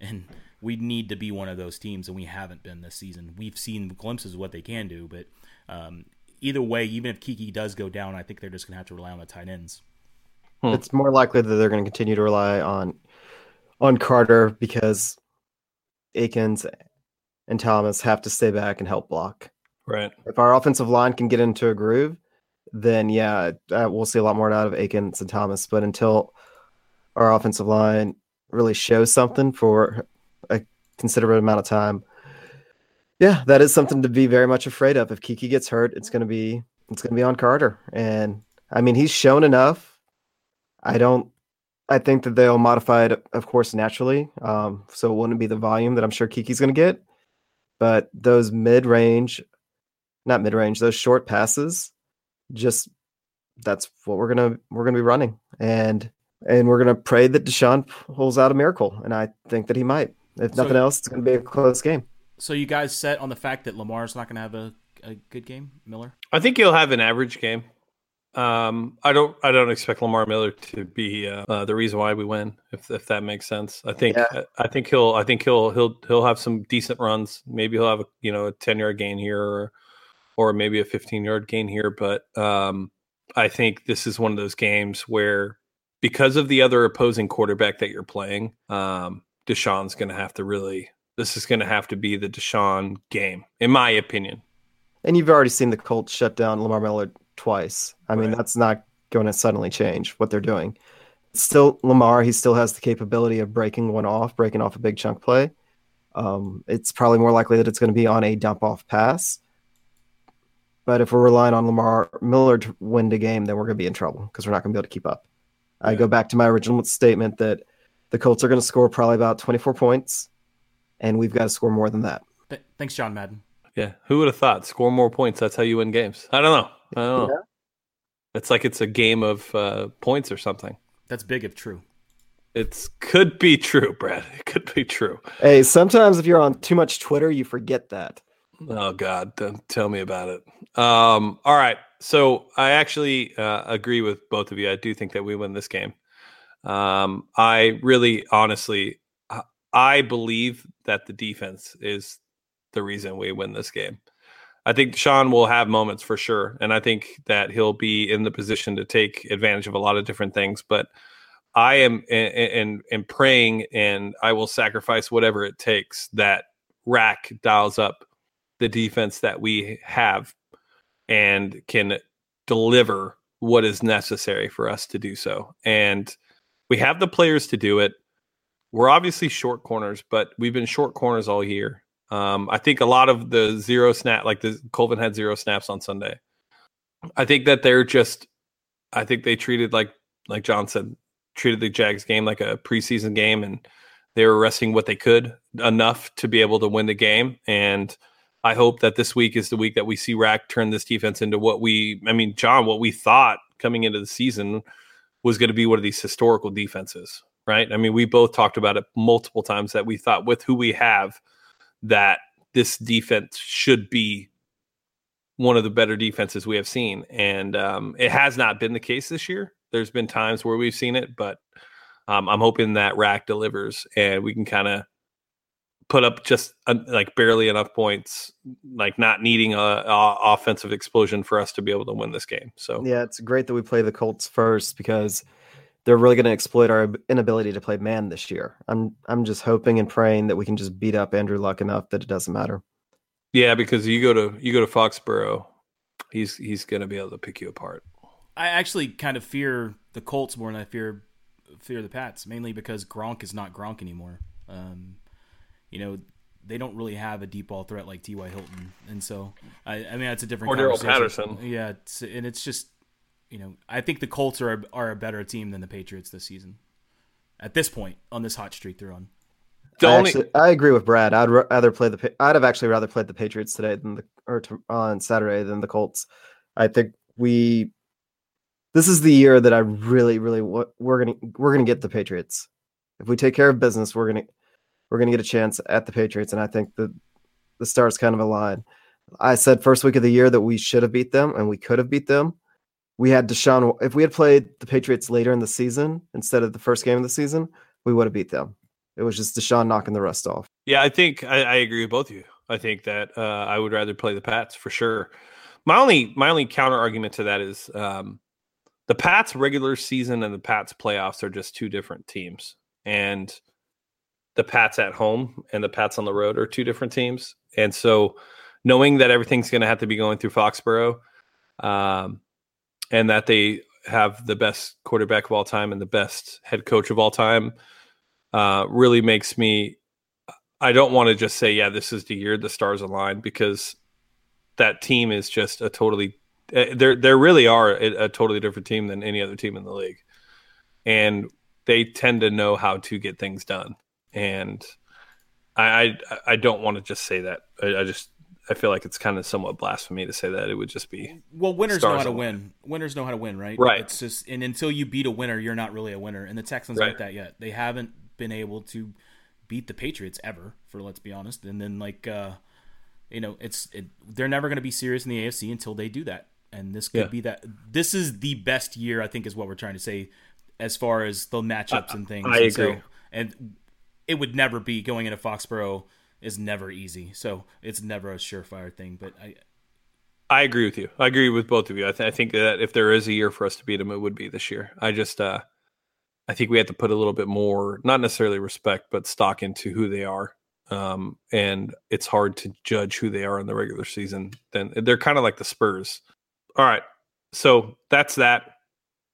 Speaker 4: and we need to be one of those teams, and we haven't been this season. We've seen glimpses of what they can do, but um, either way, even if Keke does go down, I think they're just going to have to rely on the tight ends.
Speaker 3: Hmm. It's more likely that they're going to continue to rely on on Carter because Akins and Thomas have to stay back and help block.
Speaker 2: Right.
Speaker 3: If our offensive line can get into a groove, then yeah, uh, we'll see a lot more out of Akins and Thomas. But until our offensive line really shows something for a considerable amount of time, yeah, that is something to be very much afraid of. If Keke gets hurt, it's going to be it's to be on Carter, and I mean he's shown enough. I don't. I think that they'll modify it, of course, naturally. Um, so it wouldn't be the volume that I'm sure Keke's going to get, but those mid range, not mid range, those short passes, just that's what we're gonna we're gonna be running, and and we're gonna pray that Deshaun pulls out a miracle, and I think that he might. If nothing else, it's gonna be a close game.
Speaker 4: So you guys set on the fact that Lamar's not going to have a, a good game, Miller?
Speaker 2: I think he'll have an average game. Um, I don't. I don't expect Lamar Miller to be uh, uh, the reason why we win. If if that makes sense, I think. Yeah. I think he'll. I think he'll. He'll. He'll have some decent runs. Maybe he'll have a you know a ten yard gain here, or or maybe a fifteen yard gain here. But um, I think this is one of those games where because of the other opposing quarterback that you're playing, um, Deshaun's going to have to really this is going to have to be the Deshaun game, in my opinion.
Speaker 3: And you've already seen the Colts shut down Lamar Miller twice. I mean, that's not going to suddenly change what they're doing. Still, Lamar, he still has the capability of breaking one off, breaking off a big chunk play. Um, it's probably more likely that it's going to be on a dump off pass. But if we're relying on Lamar Miller to win the game, then we're going to be in trouble because we're not going to be able to keep up. Yeah. I go back to my original statement that the Colts are going to score probably about 24 points and we've got to score more than that.
Speaker 4: Th- thanks, John Madden.
Speaker 2: Yeah, who would have thought? Score more points. That's how you win games. I don't know. I don't know. Yeah. It's like it's a game of uh, points or something.
Speaker 4: That's big if true.
Speaker 2: It could be true, Brad. It could be true.
Speaker 3: Hey, sometimes if you're on too much Twitter, you forget that.
Speaker 2: Oh God, don't tell me about it. Um, all right, so I actually uh, agree with both of you. I do think that we win this game. Um, I really, honestly, I believe that the defense is the reason we win this game. I think Sean will have moments for sure, and I think that he'll be in the position to take advantage of a lot of different things. But I am and and praying, and I will sacrifice whatever it takes that Rack dials up the defense that we have and can deliver what is necessary for us to do so. And we have the players to do it we're obviously short corners, but we've been short corners all year. Um, I think a lot of the zero snap, like the Colvin had zero snaps on Sunday. I think that they're just, I think they treated like like John said, treated the Jags game like a preseason game, and they were resting what they could enough to be able to win the game. And I hope that this week is the week that we see Rack turn this defense into what we, I mean, John, what we thought coming into the season was going to be one of these historical defenses right? I mean, we both talked about it multiple times that we thought with who we have that this defense should be one of the better defenses we have seen, and um, it has not been the case this year. There's been times where we've seen it, but um, I'm hoping that Rack delivers and we can kind of put up just uh, like barely enough points, like not needing a, a, offensive explosion for us to be able to win this game. So
Speaker 3: yeah, it's great that we play the Colts first because they're really going to exploit our inability to play man this year. I'm I'm just hoping and praying that we can just beat up Andrew Luck enough that it doesn't matter.
Speaker 2: Yeah, because you go to you go to Foxborough, he's he's going to be able to pick you apart.
Speaker 4: I actually kind of fear the Colts more than I fear fear the Pats, mainly because Gronk is not Gronk anymore. Um, you know, they don't really have a deep ball threat like T.Y. Hilton, and so I, I mean that's a different.
Speaker 2: Or Daryl Patterson.
Speaker 4: Yeah, it's, and it's just you know I think the Colts are a, are a better team than the Patriots this season. At this point, on this hot streak they're on.
Speaker 3: I, only... actually, I agree with Brad. I'd rather play the. I'd have actually rather played the Patriots today than the or to, on Saturday than the Colts. I think we. This is the year that I really, really we're gonna we're gonna get the Patriots. If we take care of business, we're gonna we're going to get a chance at the Patriots. And I think the the stars kind of align. I said first week of the year that we should have beat them and we could have beat them. We had Deshaun. If we had played the Patriots later in the season instead of the first game of the season, we would have beat them. It was just Deshaun knocking the rest off.
Speaker 2: Yeah, I think I, I agree with both of you. I think that uh, I would rather play the Pats for sure. My only my only counter argument to that is um, the Pats regular season and the Pats playoffs are just two different teams, and the Pats at home and the Pats on the road are two different teams. And so knowing that everything's going to have to be going through Foxborough um, and that they have the best quarterback of all time and the best head coach of all time uh, really makes me. I don't want to just say, yeah, this is the year the stars align because that team is just a totally. Eh, they're they really are a, a totally different team than any other team in the league, and they tend to know how to get things done and I I, I don't want to just say that. I, I, just I feel like it's kind of somewhat blasphemy to say that. It would just be
Speaker 4: well, winners know how to win. Winners know how to win, right?
Speaker 2: Right.
Speaker 4: It's just and until you beat a winner, you're not really a winner. And the Texans right. aren't that yet. They haven't been able to beat the Patriots ever. For let's be honest. And then like uh, you know, it's it, they're never going to be serious in the AFC until they do that. And this could yeah. be that. This is the best year, I think, is what we're trying to say, as far as the matchups and things.
Speaker 2: I
Speaker 4: and
Speaker 2: agree.
Speaker 4: So, and it would never be going into Foxborough is never easy. So it's never a surefire thing. But I,
Speaker 2: I agree with you. I agree with both of you. I, th- I, think that if there is a year for us to beat them, it would be this year. I just, uh, I think we have to put a little bit more, not necessarily respect, but stock into who they are. Um, and it's hard to judge who they are in the regular season. Then they're kind of like the Spurs. All right, so that's that.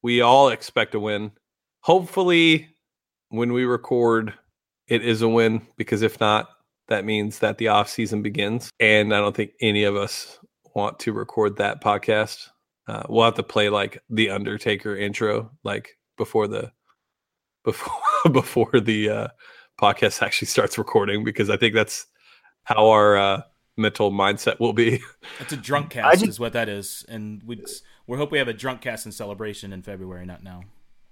Speaker 2: We all expect a win. Hopefully, when we record it is a win because if not, that means that the off season begins. And I don't think any of us want to record that podcast. Uh, we'll have to play like the Undertaker intro, like before the before before the uh, podcast actually starts recording, because I think that's how our uh, mental mindset will be.
Speaker 4: It's a drunk cast, just, is what that is, and we we hope we have a drunk cast in celebration in February, not now.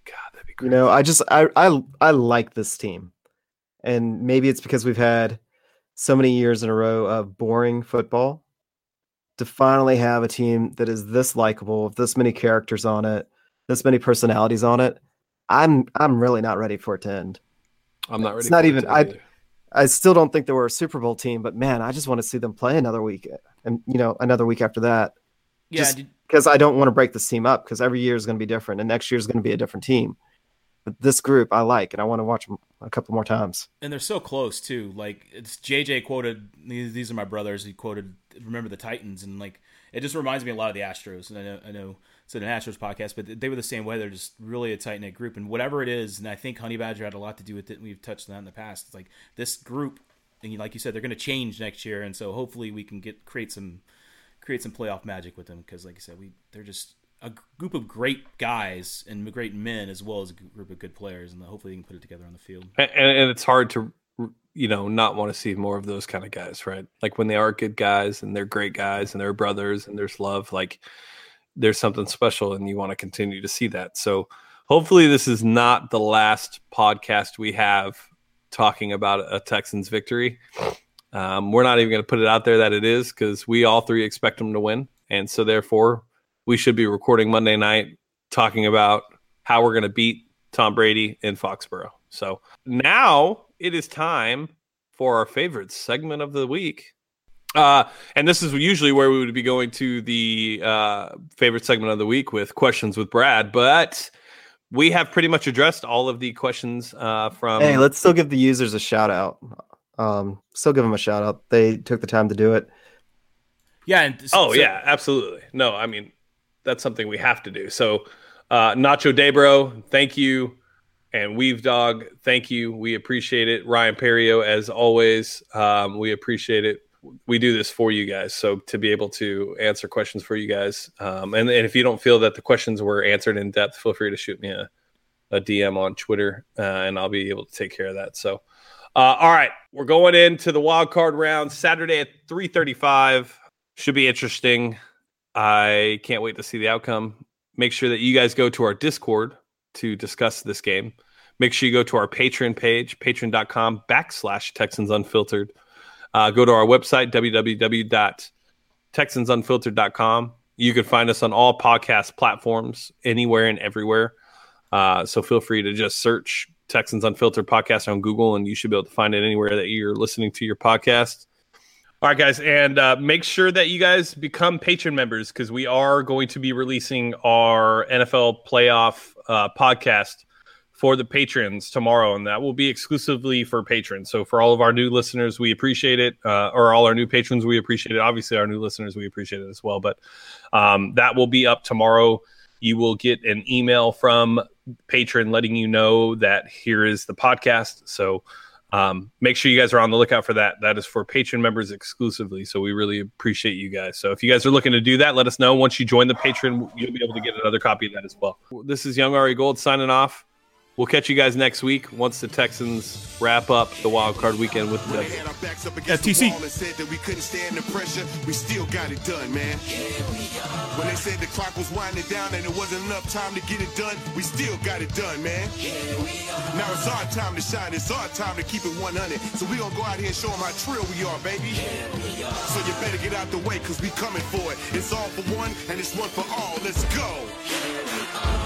Speaker 2: God, that'd be great.
Speaker 3: You know, I just I I I like this team and maybe it's because we've had so many years in a row of boring football to finally have a team that is this likable with this many characters on it this many personalities on it i'm i'm really not ready for it to end.
Speaker 2: I'm not ready
Speaker 3: it's not even i i still don't think they were a super bowl team but man i just want to see them play another week and you know another week after that.
Speaker 4: Yeah
Speaker 3: because i don't want to break this team up because every year is going to be different and next year is going to be a different team. But this group I like, and I want to watch them a couple more times.
Speaker 4: And they're so close too. Like it's JJ quoted. These are my brothers. He quoted, "Remember the Titans," and like it just reminds me a lot of the Astros. And I know, I know it's an Astros podcast, but they were the same way. They're just really a tight knit group, and whatever it is, and I think Honey Badger had a lot to do with it. We've touched on that in the past. It's like this group, and like you said, they're going to change next year, and so hopefully we can get create some create some playoff magic with them because, like I said, we they're just a group of great guys and great men as well as a group of good players, and hopefully they can put it together on the field.
Speaker 2: And, and it's hard to, you know, not want to see more of those kind of guys, right? Like when they are good guys and they're great guys and they're brothers and there's love, like there's something special, and you want to continue to see that. So hopefully this is not the last podcast we have talking about a Texans victory. Um, we're not even going to put it out there that it is because we all three expect them to win, and so therefore we should be recording Monday night talking about how we're going to beat Tom Brady in Foxborough. So now it is time for our favorite segment of the week. Uh, and this is usually where we would be going to the uh, favorite segment of the week with questions with Brad, but we have pretty much addressed all of the questions uh, from.
Speaker 3: Hey, let's still give the users a shout out. Um, still give them a shout out. They took the time to do it.
Speaker 4: Yeah. And
Speaker 2: oh so- yeah, absolutely. No, I mean that's something we have to do. So, uh, Nacho Debro, thank you, and Weave Dog, thank you. We appreciate it. Ryan Perio, as always, um, we appreciate it. We do this for you guys, so to be able to answer questions for you guys, um, and, and if you don't feel that the questions were answered in depth, feel free to shoot me a, a DM on Twitter, uh, and I'll be able to take care of that. So, uh, all right, we're going into the wild card round Saturday at three thirty-five. Should be interesting. I can't wait to see the outcome. Make sure that you guys go to our Discord to discuss this game. Make sure you go to our Patreon page, patreon.com backslash Texans Unfiltered. Uh, go to our website, www.texansunfiltered.com. You can find us on all podcast platforms, anywhere and everywhere. Uh, so feel free to just search Texans Unfiltered podcast on Google, and you should be able to find it anywhere that you're listening to your podcast. All right, guys, and uh, make sure that you guys become patron members because we are going to be releasing our NFL playoff uh, podcast for the patrons tomorrow, and that will be exclusively for patrons. So, for all of our new listeners, we appreciate it, uh, or all our new patrons, we appreciate it. Obviously, our new listeners, we appreciate it as well. But um, that will be up tomorrow. You will get an email from patron letting you know that here is the podcast. So, um, make sure you guys are on the lookout for that. That is for patron members exclusively. So we really appreciate you guys. So if you guys are looking to do that, let us know. Once you join the Patreon, you'll be able to get another copy of that as well. This is Young Ari Gold signing off. We'll catch you guys next week once the Texans wrap up the wild card weekend with the
Speaker 4: FTC.
Speaker 1: we couldn't stand the pressure. We still got it done, man. When they said the clock was winding down and it wasn't enough time to get it done, we still got it done, man. Now it's our time to shine. It's our time to keep it 100. So we gonna go out here and show them how trill we are, baby. So you better get out the way, cause we coming for it. It's all for one and it's one for all. Let's go.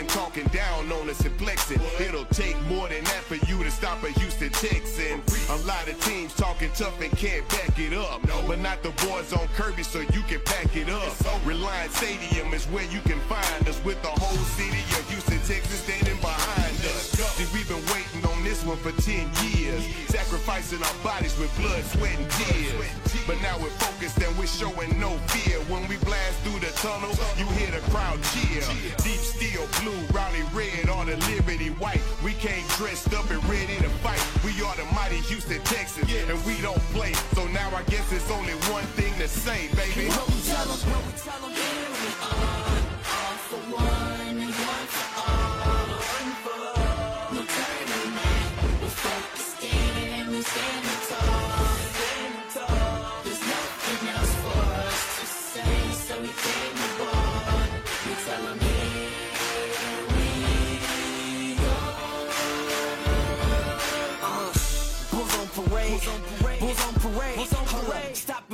Speaker 1: Been talking down on us and flexing. It'll take more than that for you to stop a Houston Texan. A lot of teams talking tough and can't back it up. But not the boys on Kirby, so you can pack it up. Reliant Stadium is where you can find us with the whole city of Houston, Texas standing behind us. See, we've been waiting this one for 10 years. Sacrificing our bodies with blood, sweat, and tears. But now we're focused and we're showing no fear. When we blast through the tunnel, you hear the crowd cheer. Deep steel blue, rowdy red, or the liberty white. We came dressed up and ready to fight. We are the mighty Houston Texans, and we don't play. So now I guess it's only one thing to say, baby. What we tell them, what we tell them, here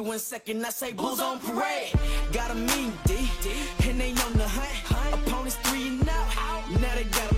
Speaker 5: one second. I say bulls on parade. Got a mean D, and they on the hunt. Opponents three and out. Now they got